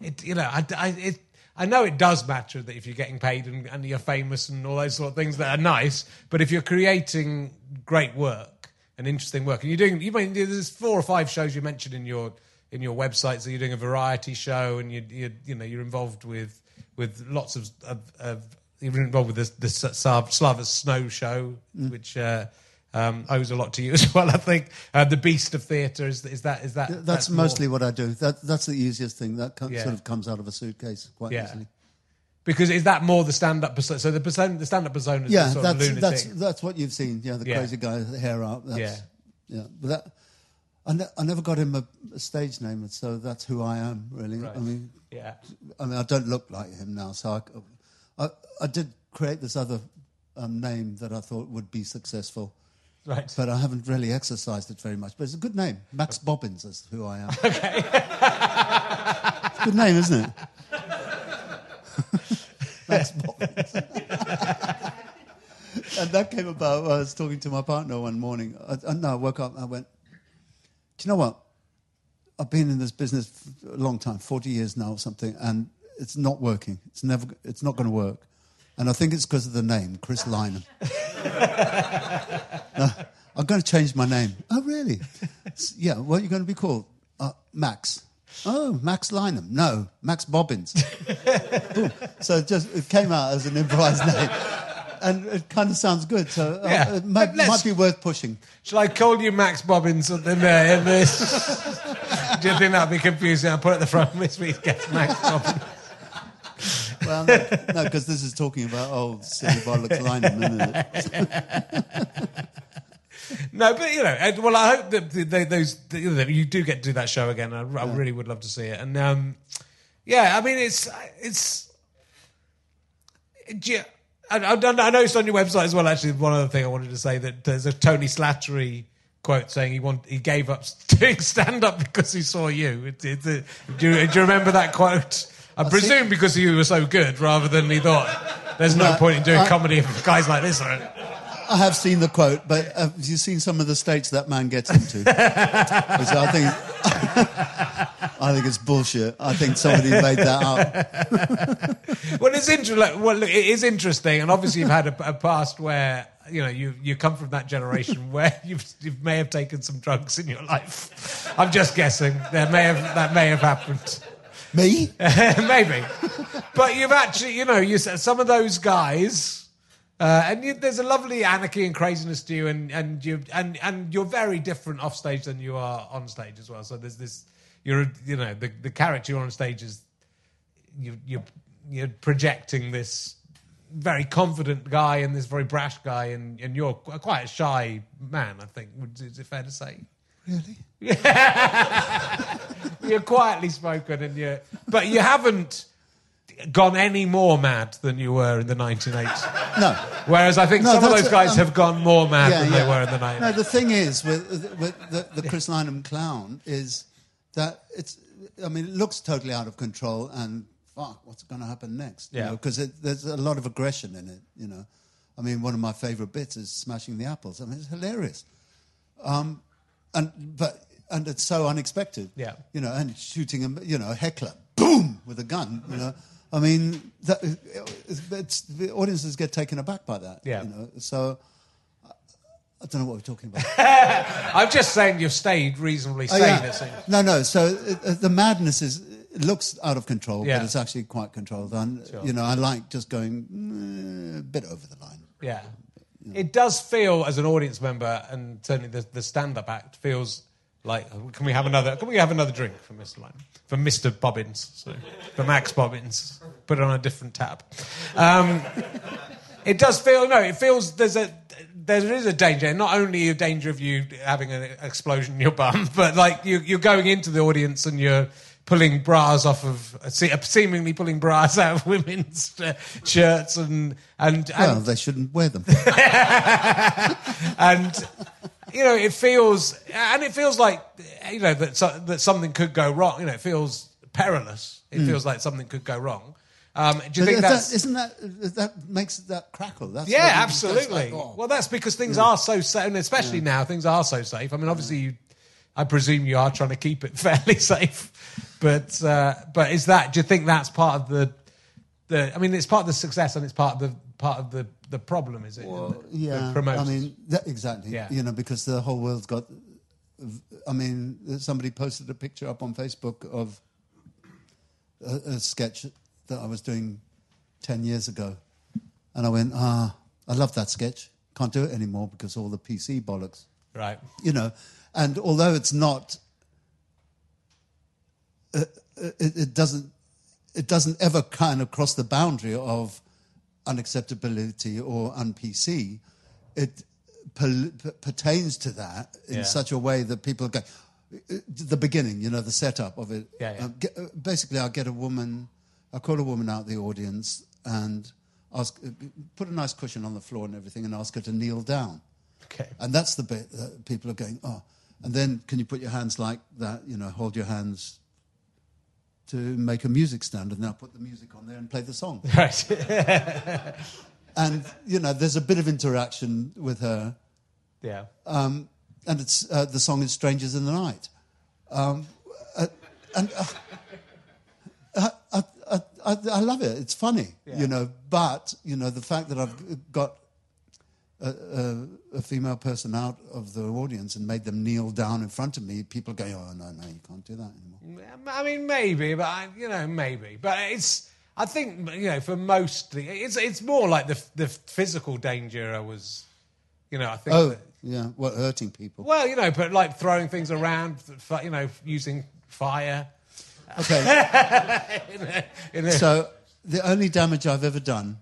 it you know I, I it. I know it does matter that if you're getting paid and, and you're famous and all those sort of things that are nice, but if you're creating great work and interesting work, and you're doing, you mean there's four or five shows you mentioned in your in your website, so you're doing a variety show and you you you know you're involved with with lots of of, of you're involved with the the Slava Snow show, which uh, um, owes a lot to you as well. I think uh, the Beast of Theatre is is that is that that's, more- mostly what I do. That, that's the easiest thing. That co- Yeah. sort of comes out of a suitcase quite Yeah. easily. Because is that more the stand up persona? So the persona, the stand up persona is Yeah, the sort that's, of lunatic. that's, that's what you've seen. Yeah, the Yeah. crazy guy with the hair up. That's, Yeah. Yeah. But that, I, ne- I never got him a, a stage name, so that's who I am, really. Right. I mean, yeah. I mean, I don't look like him now, so I, I, I did create this other um, name that I thought would be successful, Right. but I haven't really exercised it very much. But it's a good name. Max Bobbins is who I am. Okay. it's a good name, isn't it? Max Bobbins. and that came about. I was talking to my partner one morning. I, I, no, I woke up. and I went. Do you know what? I've been in this business for a long time, 40 years now or something, and it's not working. It's never, it's not going to work. And I think it's because of the name, Chris Lynam. I'm going to change my name. Oh, really? Yeah, what are you going to be called? Uh, Max. Oh, Max Lynam. No, Max Bobbins. So it just it came out as an improvised name. And it kind of sounds good, so uh, Yeah. it might, Let's- might be worth pushing. Shall I call you Max Bobbins in there? In this? Do you think that'd be confusing? I'll put it at the front. Miss me gets Max Bobbins. Well, no, because this is talking about old silly bollocks Lynam, isn't it? No, but you know, well, I hope that they, those that, you, know, you do get to do that show again. I, I really would love to see it. And um, yeah, I mean, it's it's. do you- I, I, I noticed on your website as well. Actually, one other thing I wanted to say that there's a Tony Slattery quote saying he want he gave up doing stand up because he saw you. It, it, it- do, you, do you remember that quote? I presume because you were so good, rather than he thought there's no, No, point in doing I- comedy if guys like this are. I have seen the quote, but have you seen some of the states that man gets into? I think, I think it's bullshit. I think somebody made that up. well, it's interesting. Well, look, it is interesting, and obviously you've had a, a past where you know you you come from that generation where you've, you may have taken some drugs in your life. I'm just guessing. There may have that may have happened. Me? Maybe, but you've actually, you know, you said some of those guys. Uh, and you, there's a lovely anarchy and craziness to you, and and you and and you're very different off stage than you are on stage as well. So there's this, you're you know the the character you're on stage is you you you're projecting this very confident guy and this very brash guy, and and you're qu- quite a shy man. I think is it fair to say? Really? Yeah. You're quietly spoken, and you but you haven't. Gone any more mad than you were in the 1980s. No. Whereas I think No, some of those guys um, have gone more mad than they were in the 90s. No, the thing is with, with the, the Chris Lynam clown is that it's. I mean, it looks totally out of control, and fuck, what's going to happen next? Yeah. Because there's a lot of aggression in it. You know, I mean, one of my favorite bits is smashing the apples. I mean, it's hilarious. Um, and but and it's so unexpected. Yeah. You know, and shooting a you know a heckler, boom, with a gun. You know, I mean, that, the audiences get taken aback by that. Yeah. You know, so. I- I don't know what we're talking about. I'm just saying you've stayed reasonably Oh, sane, yeah. it seems. No, no. So uh, the madness is it looks out of control, Yeah. but it's actually quite controlled. And you know, I like just going mm, a bit over the line. Yeah. It does feel, as an audience member, and certainly the, the stand-up act feels like, can we have another? Can we have another drink for Mr. Lynam? For Mr. Bobbins, so, for Max Bobbins. Put it on a different tab. Um, it does feel no. It feels there's a there is a danger. Not only a danger of you having an explosion in your bum, but like you, you're going into the audience and you're pulling bras off of seemingly pulling bras out of women's shirts and and, and Well, they shouldn't wear them. and you know it feels and it feels like you know that so, that something could go wrong. You know, it feels perilous. It feels like something could go wrong. Um, do you. But think that- that's isn't that that makes that crackle? That's yeah, that's absolutely. like, oh. Well, that's because things are so safe, and especially now things are so safe. I mean, obviously, you, I presume you are trying to keep it fairly safe, but uh, but is that? Do you think that's part of the the? I mean, it's part of the success, and it's part of the part of the the problem, is it? the- the yeah, I mean, that, exactly. Yeah. You know, because the whole world's got. I mean, somebody posted a picture up on Facebook of a, a sketch that I was doing ten years ago, and I went, ah, I love that sketch. Can't do it anymore because all the PC bollocks. right. you know, and although it's not, uh, uh, it, it doesn't, it doesn't ever kind of cross the boundary of unacceptability or un-PC. It per- per- pertains to that in Yeah. such a way that people go. The beginning, you know, the setup of it. Yeah, yeah. Um, get, uh, basically, I'll get a woman, I'll call a woman out the audience and ask, uh, put a nice cushion on the floor and everything, and ask her to kneel down. Okay. And that's the bit that people are going, oh. And then can you put your hands like that, you know, hold your hands to make a music stand, and then I'll put the music on there and play the song. Right. and, you know, there's a bit of interaction with her. yeah. Um, and it's, uh, the song is Strangers in the Night. Um, uh, and uh, I, I, I, I, I love it. It's funny, you know, but, you know, the fact that I've got a, a, a female person out of the audience and made them kneel down in front of me, people go, oh, no, no, you can't do that anymore. Mm, I mean, maybe, but I, you know, maybe. But it's. I think you know, for most, it's it's more like the the physical danger. I was, you know, I think. Oh, that- yeah, what, hurting people? well, you know, but like throwing things around, you know, using fire. Okay, In a, in a, so the only damage I've ever done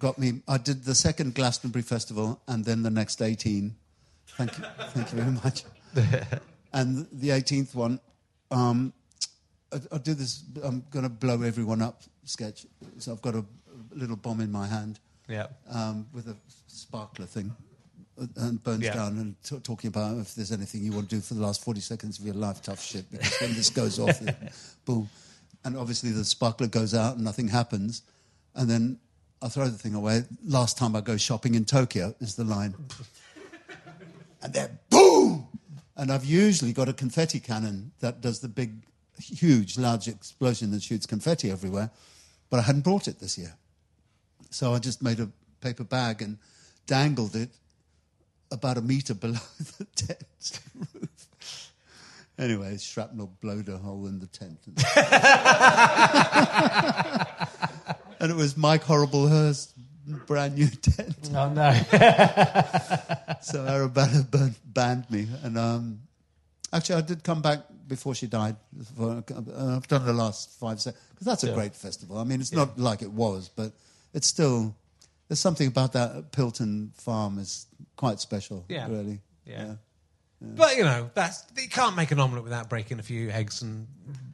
got me. I did the second Glastonbury Festival and then the next 18. Thank you, thank you very much. and the 18th one, um, I, I do this. I'm going to blow everyone up sketch. So I've got a little bomb in my hand. yeah. um, with a sparkler thing uh, and burns Yeah. down and t- talking about if there's anything you want to do for the last 40 seconds of your life, tough shit, because when this goes off, it- boom. And obviously the sparkler goes out and nothing happens. And then I throw the thing away. Last time I go shopping in Tokyo is the line. and then boom! And I've usually got a confetti cannon that does the big, huge, large explosion that shoots confetti everywhere. But I hadn't brought it this year. So I just made a paper bag and dangled it about a meter below the tent roof. Anyway, shrapnel blowed a hole in the tent. and it was Mike Horriblehurst's brand new tent. Oh no. So Arabella burn, banned me. And um, actually, I did come back before she died. For, uh, I've done the last five seconds. Because that's a great festival. I mean, it's not like it was, but it's still. There's something about that Pilton farm is quite special, Yeah. really. Yeah. But you know, that's you can't make an omelette without breaking a few eggs and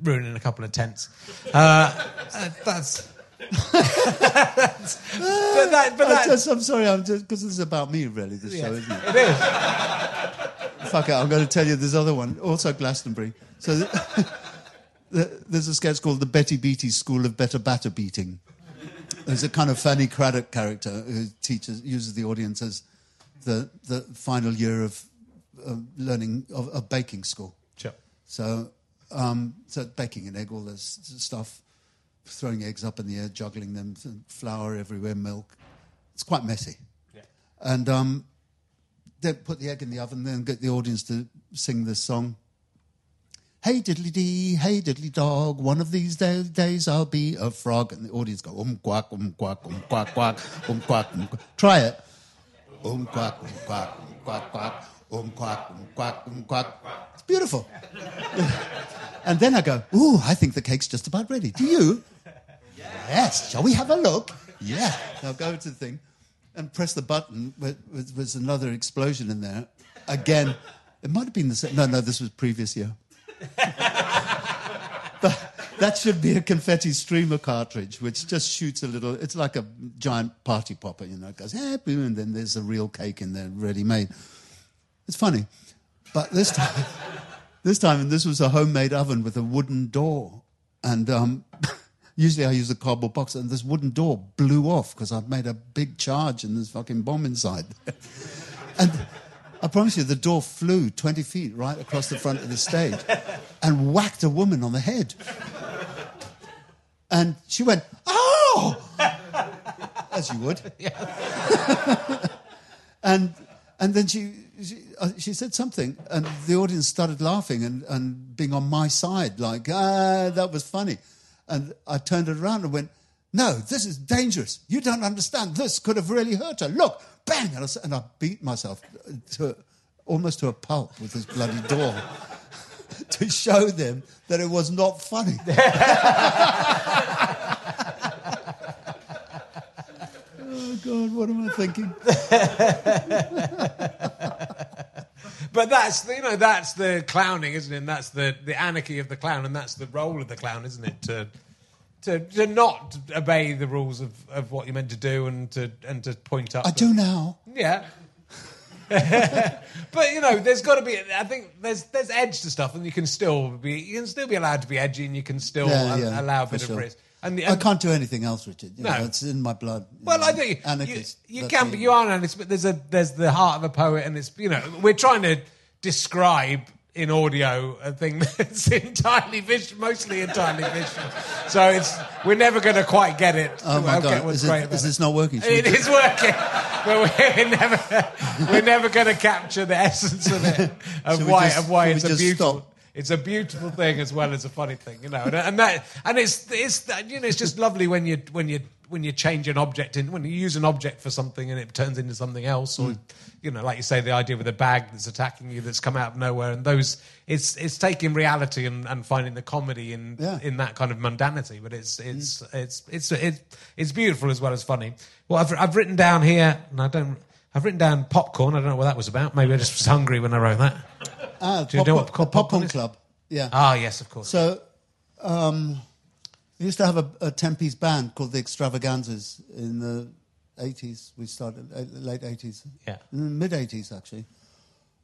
ruining a couple of tents. Uh, uh, that's. That's- but that, but I that, just, I'm sorry, I'm just because this is about me, really. This show, isn't it? it is. Fuck it, I'm going to tell you this other one, also Glastonbury. So th- th- there's a sketch called the Betty Beatty School of Better Batter Beating. There's a kind of Fanny Cradock character who teaches uses the audience as the the final year of uh, learning of, of baking school. Sure. So, um, so baking an egg, all this stuff, throwing eggs up in the air, juggling them, flour everywhere, milk. It's quite messy. And um, they put the egg in the oven, then get the audience to sing this song. Hey diddly dee, hey diddly dog, one of these da- days I'll be a frog. And the audience go, um quack, um quack, um quack, quack, um quack, um quack. Try it. Um quack, um quack, um quack, quack, um quack, um quack, um quack. It's beautiful. and then I go, ooh, I think the cake's just about ready. Do you? Yes. Shall we have a look? Yeah. I'll go to the thing and press the button. But with, was another explosion in there. Again, it might have been the same. No, no, this was previous year. but that should be a confetti streamer cartridge, which just shoots a little. It's like a giant party popper, you know. It goes, eh, boom, and then there's a real cake in there, ready made. It's funny, but this time, this time, and this was a homemade oven with a wooden door, and um, usually I use a cardboard box, and this wooden door blew off because I'd made a big charge and there's fucking bomb inside, and. I promise you, the door flew 20 feet right across the front of the stage and whacked a woman on the head. And she went, Oh! As you would. and, and then she, she, uh, she said something, and the audience started laughing and, and being on my side, like, Ah, that was funny. And I turned it around and went, No, this is dangerous. You don't understand. This could have really hurt her. Look, bang! And I, and I beat myself to, almost to a pulp with this bloody door to show them that it was not funny. oh, God, what am I thinking? But that's the- you know that's the clowning, isn't it? And that's the, the anarchy of the clown, and that's the role of the clown, isn't it? To to, to not obey the rules of, of what you're meant to do, and to and to point up. I do now. Yeah. but you know, there's got to be. I think there's there's edge to stuff, and you can still be you can still be allowed to be edgy, and you can still Yeah, a- yeah, allow a for bit sure. of risk. And, the, I can't do anything else, Richard. You No. know, it's in my blood. Well, know. I think you, anarchist. you, you can, but you are an anarchist. But there's a there's the heart of a poet, and it's you know we're trying to describe in audio a thing that's entirely visual, mostly entirely visual. So it's we're never going to quite get it. Oh my Okay, God! Is, it, is this not working? It we- is working, but we're never we're never going to capture the essence of it of Should why just- of why it's a beautiful. stop? It's a beautiful thing as well as a funny thing, you know, and, and that and it's it's you know it's just lovely when you when you when you change an object in when you use an object for something and it turns into something else, or mm. you know, like you say, the idea with a bag that's attacking you that's come out of nowhere, and those it's it's taking reality and, and finding the comedy in Yeah. In that kind of mundanity, but it's mm. it's it's it's it's it's beautiful as well as funny. Well, I've I've written down here, and I don't. I've written down popcorn. I don't know what that was about. Maybe I just was hungry when I wrote that. Ah, Do you know what pop- popcorn popcorn club. Yeah. Ah, yes, of course. So, um, we used to have a, a 10 piece band called the Extravaganzas in the 80s. We started uh, late 80s. Yeah. Mid 80s, actually.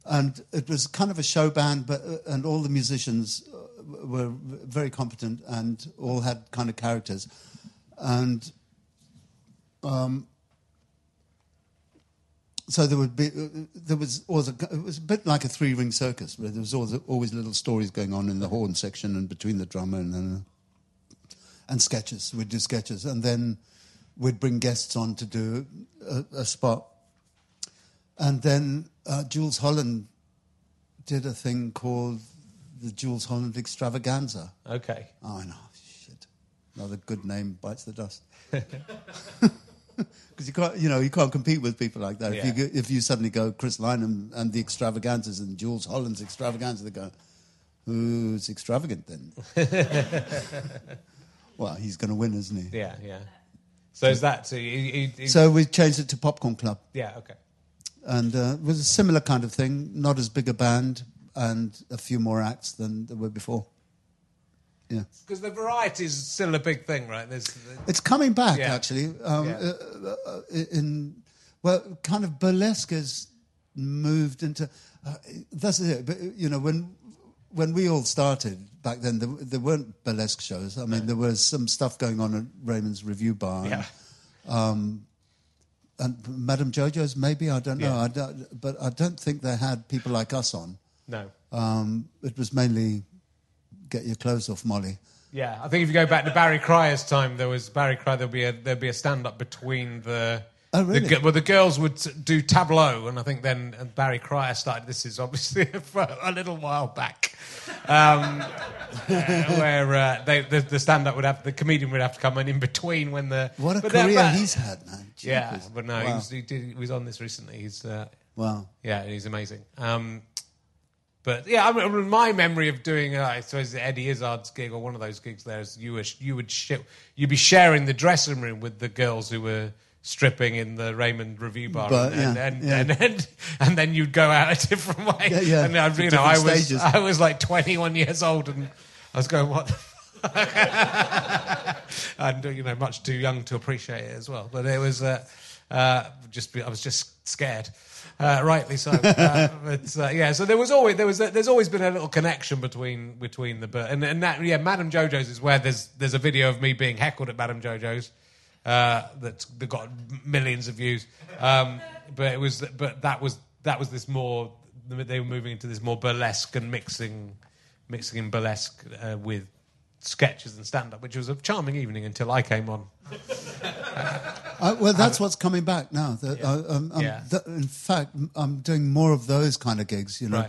And it was kind of a show band, but uh, and all the musicians uh, were very competent and all had kind of characters. And um, so there would be there was always a, it was a bit like a three ring circus where there was always always little stories going on in the horn section and between the drummer and and, and sketches we'd do sketches and then we'd bring guests on to do a, a spot and then uh, Jools Holland did a thing called the Jools Holland Extravaganza okay. Oh, I know. Shit. Another good name bites the dust. Because you can't, you know, you can't compete with people like that. If, you if you suddenly go Chris Lynam and the extravaganzas and Jools Holland's extravaganza, they go, who's extravagant then? well, he's going to win, isn't he? Yeah, yeah. So is that so? You, you, you, So we changed it to Popcorn Club. yeah, okay. and uh, it was a similar kind of thing. Not as big a band and a few more acts than there were before. Yeah, Because the variety is still a big thing, right? There's, it's coming back Yeah. actually. Um, Yeah. uh, uh, in well, kind of burlesque has moved into. Uh, that's it. But you know when. When we all started back then, there, there weren't burlesque shows. I mean, there was some stuff going on at Raymond's Revuebar. and- yeah. and Madame Jojo's maybe I don't know, Yeah. I don't, but I don't think they had people like us on. No. Um, it was mainly get your clothes off, Molly. Yeah, I think if you go back to Barry Cryer's time, there was Barry Cryer. There'd be a there'd be a stand up between the. Oh, really? The, well, the girls would do tableau, and I think then uh, Barry Cryer started. This is obviously a little while back, um, where uh, they, the, the stand-up would have the comedian would have to come in in between when the What a career he's had, man. Yeah, but no, he, was, he, did, he was on this recently. He's uh, Wow. yeah, he's amazing. Um, but yeah, I mean, my memory of doing, uh, I suppose, Eddie Izzard's gig or one of those gigs there is you were you would sh- you'd be sharing the dressing room with the girls who were stripping in the Raymond Revuebar, But, and, yeah, and, yeah. and, and, and then you'd go out a different way. Yeah, yeah, And I, to you know, I was stages. I was like 21 years old, and I was going what. and you know, much too young to appreciate it as well. But it was uh, uh, just I was just scared, uh, rightly so. uh, but uh, yeah, so there was always there was there's always been a little connection between between the and and that yeah, Madame Jojo's is where there's there's a video of me being heckled at Madame Jojo's. Uh, that that got millions of views, um, but it was but that was that was this more they were moving into this more burlesque and mixing mixing in burlesque uh, with sketches and stand up, which was a charming evening until I came on. I, well, that's what's coming back now. The, I, um, I'm- Yeah. in fact, I'm doing more of those kind of gigs. You know,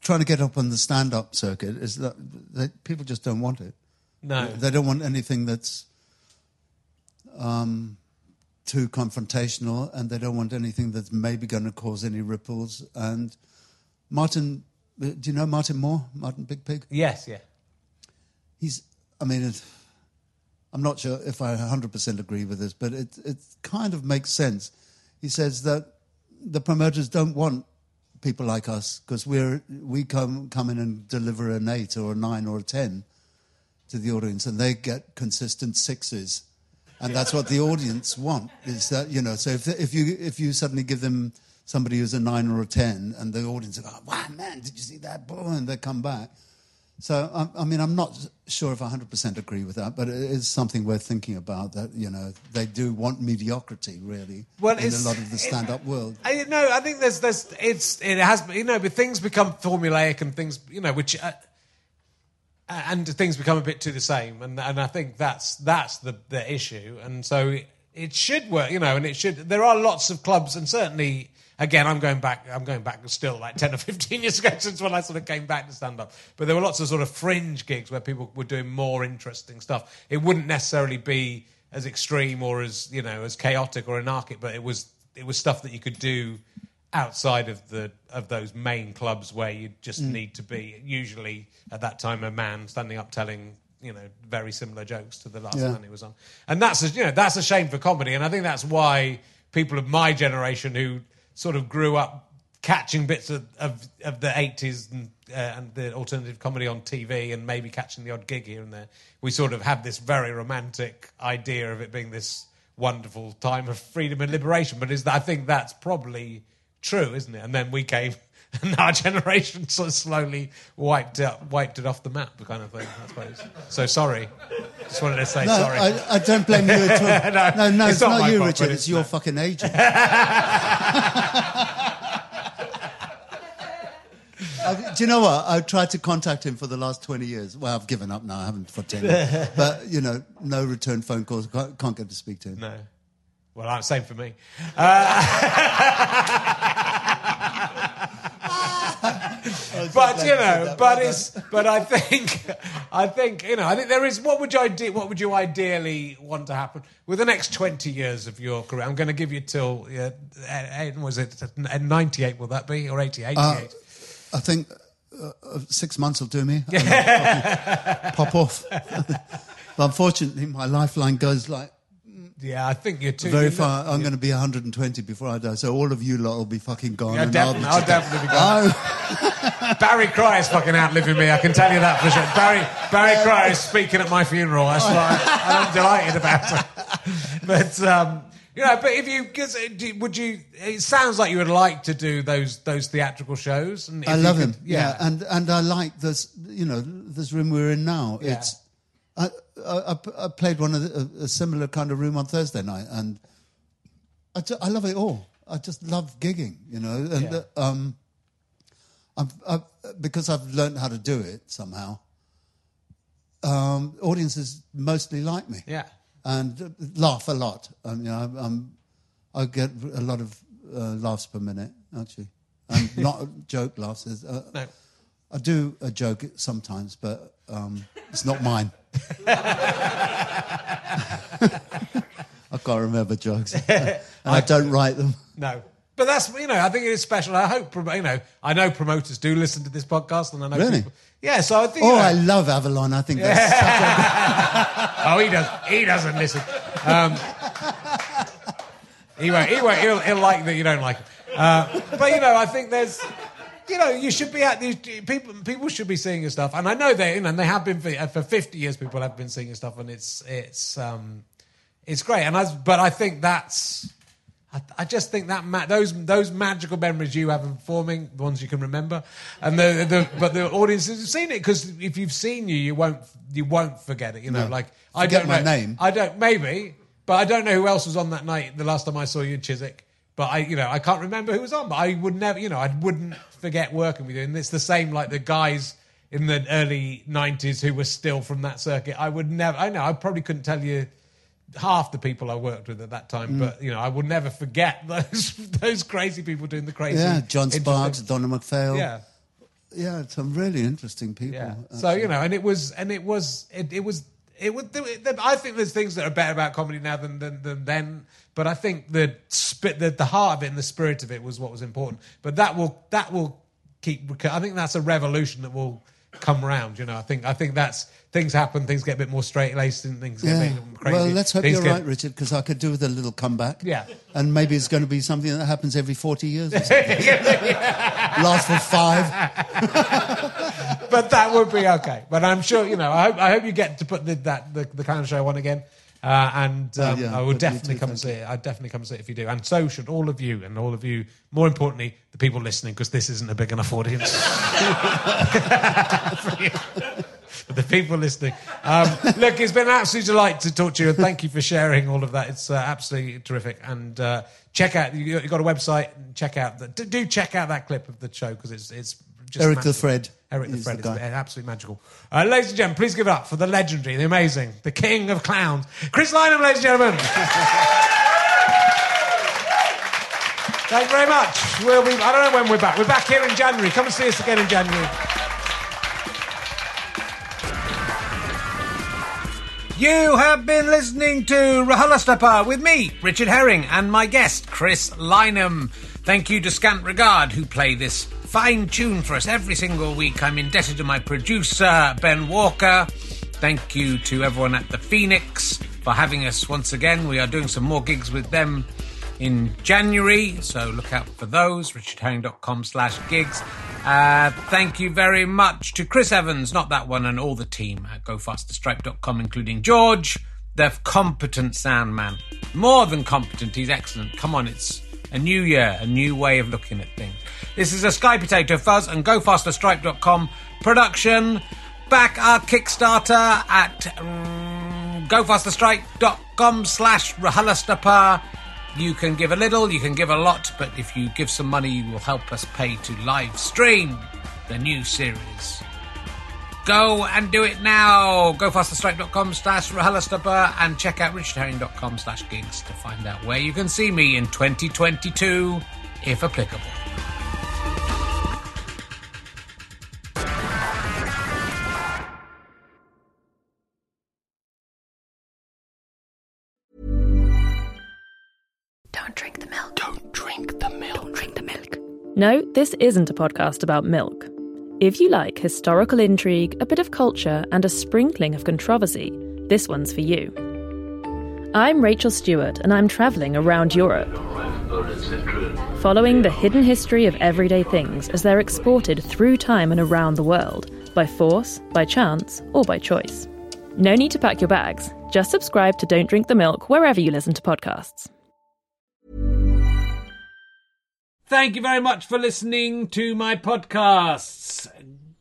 trying to get up on the stand-up circuit is that they, people just don't want it. No. They don't want anything that's um, too confrontational, and they don't want anything that's maybe going to cause any ripples. And Martin, uh, do you know Martin Moore? Martin Big Pig. Yes, yeah. He's. I mean, it, I'm not sure if I 100% agree with this, but it it kind of makes sense. He says that the promoters don't want people like us because we're we come come in and deliver an eight or a nine or a ten to the audience, and they get consistent sixes, and that's what the audience want. Is that you know? So if if you if you suddenly give them somebody who's a nine or a ten, and the audience go, "Wow, man, did you see that?" Boom, and they come back. So I, I mean, I'm not sure if I 100% agree with that, but it is something worth thinking about. That you know, they do want mediocrity, really, Well, in a lot of the stand-up world. I, no, I think there's, there's, it's, it has, you know, but things become formulaic and things, you know, which, uh, and things become a bit too the same, and and I think that's that's the the issue, and so it, it should work, you know, and it should. There are lots of clubs, and certainly. Again, I'm going back. I'm going back still like ten or fifteen years ago since when I sort of came back to stand up. But there were lots of sort of fringe gigs where people were doing more interesting stuff. It wouldn't necessarily be as extreme or as you know as chaotic or anarchic, but it was it was stuff that you could do outside of the of those main clubs where you just mm. need to be usually at that time a man standing up telling you know very similar jokes to the last Yeah. man he was on and that's a, you know that's a shame for comedy and i think that's why people of my generation who sort of grew up catching bits of, of, of the 80s and, uh, and the alternative comedy on TV and maybe catching the odd gig here and there. We sort of have this very romantic idea of it being this wonderful time of freedom and liberation. But is that, I think that's probably true, isn't it? And then we came, and our generation sort of slowly wiped it, wiped it off the map, kind of thing, I suppose. So sorry. Just wanted to say No, sorry. I, I don't blame you at all. No, no, no, it's it's, not not, you, fault, Richard. It's it's your fucking agent. Uh, do you know what? I've tried to contact him for the last 20 years. Well, I've given up now. I haven't for 10 years. But, you know, no return phone calls. Can't, can't get to speak to him. No. Well, uh, same for me. But you know, but it's, but I think, I think you know, I think there is. What would you ide- What would you ideally want to happen with the next twenty years of your career? I'm going to give you till yeah, eh, was it ninety eight? Will that be or 80, 88? I think uh, uh, six months will do me. And pop off. but unfortunately, my lifeline goes like Yeah, I think you're too Very far. I'm going to be 120 before I die, so all of you lot will be fucking gone. Yeah, and definitely. I'll I'll definitely be gone. Barry Cryer is fucking outliving me. I can tell you that for sure. Barry Barry Cryer is speaking at my funeral. That's what I, I'm delighted about. it. But um, you know, but if you uh, would you? It sounds like you would like to do those those theatrical shows. And I love could- him. Yeah. and and I like this. You know, this room we're in now. Yeah. It's. I, I, I played one of the, a, a similar kind of room on Thursday night, and I, I love it all. I just love gigging, you know, and Yeah. um, I've, I've, because I've learned how to do it somehow. Um, audiences mostly like me, yeah. and laugh a lot. I mean, I, I'm, I get a lot of uh, laughs per minute, actually, and not joke laughs. Uh, No. I do a joke sometimes, but um, it's not mine. I can't remember jokes, and I don't write them. No. But that's you know I think it is special. I hope you know I know promoters do listen to this podcast and I know Really? people, yeah. So I think Oh, you know- I love Avalon. I think that's oh he does he doesn't listen. Um, he won't he won't he'll, he'll like that you don't like him. Uh, but you know I think there's you know you should be at these people people should be seeing your stuff and I know they you know and they have been for, for 50 years people have been seeing your stuff and it's it's um it's great and I but I think that's I, I just think that ma- those those magical memories you have in performing, the ones you can remember, and the, the but the audiences have seen it because if you've seen you, you won't you won't forget it. You know, No. like I Forget don't my know, name. I don't maybe, but I don't know who else was on that night. The last time I saw you in Chiswick, but I you know I can't remember who was on. But I would never you know I wouldn't forget working with you. And it's the same like the guys in the early '90s who were still from that circuit. I would never. I know I probably couldn't tell you half the people I worked with at that time, Mm. but you know, I will never forget those those crazy people doing the crazy. yeah. John Sparkes, Donna McPhail. Yeah, yeah, some really interesting people. yeah. actually. So you know, and it was, and it was, it, it was, it was. I think there's things that are better about comedy now than than, than then. But I think the spit, the, the heart of it and the spirit of it was what was important. But that will that will keep. I think that's a revolution that will come around. You know, I think I think that's things happen, things get a bit more straight laced, and things get a bit crazy. Well, let's hope Things you're get- right, Richard, because I could do with a little comeback. Yeah. And maybe it's going to be something that happens every 40 years or something. Last for five. but that would be okay. But I'm sure you know. I hope I hope you get to put the, that the, the kind of show on again. Uh, and um, Oh, yeah, I will definitely too, come and see it. I'd definitely come and see it if you do. And so should all of you, and all of you, more importantly, the people listening, because this isn't a big enough audience. For you. For the people listening. Um, look, it's been an absolute delight to talk to you, and thank you for sharing all of that. It's uh, absolutely terrific. And uh, check out, you- you've got a website, check out, the, do check out that clip of the show, because it's, it's just Eric the. Fred. Eric the Fred the is absolutely magical. Uh, ladies and gentlemen, please give it up for the legendary, the amazing, the king of clowns, Chris Lynam, ladies and gentlemen. Thank you very much. We'll be, I don't know when we're back. We're back here in January. Come and see us again in January. You have been listening to RHLSTP with me, Richard Herring, and my guest, Chris Lynam. Thank you to Scant Regard, who play this fine tune for us every single week. I'm indebted to my producer, Ben Walker. Thank you to everyone at the Phoenix for having us once again. We are doing some more gigs with them in January, so look out for those. richardherring.com slash gigs. Uh, thank you very much to Chris Evans, not that one, and all the team at gofasterstripe.com, including George, the competent sound man. More than competent, he's excellent. Come on, it's a new year, a new way of looking at things. This is a Sky Potato Fuzz and gofasterstripe.com production. Back our Kickstarter at um, gofasterstripe.com slash rhlstp. You can give a little, you can give a lot, but if you give some money, you will help us pay to live stream the new series. Go and do it now. GoFasterStripe.com slash rhlstp and check out richardherring.com slash gigs to find out where you can see me in 2022, if applicable. No, this isn't a podcast about milk. If you like historical intrigue, a bit of culture, and a sprinkling of controversy, this one's for you. I'm Rachel Stewart, and I'm travelling around Europe, following the hidden history of everyday things as they're exported through time and around the world, by force, by chance, or by choice. No need to pack your bags. Just subscribe to Don't Drink the Milk wherever you listen to podcasts. Thank you very much for listening to my podcasts.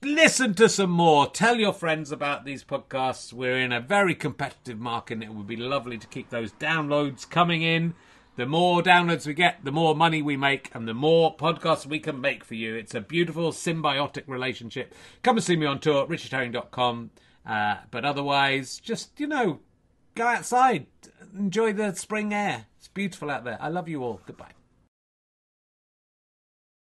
Listen to some more. Tell your friends about these podcasts. We're in a very competitive market and it would be lovely to keep those downloads coming in. The more downloads we get, the more money we make, and the more podcasts we can make for you. It's a beautiful symbiotic relationship. Come and see me on tour, at richardherring.com. Uh, but otherwise, just, you know, go outside, enjoy the spring air. It's beautiful out there. I love you all. Goodbye.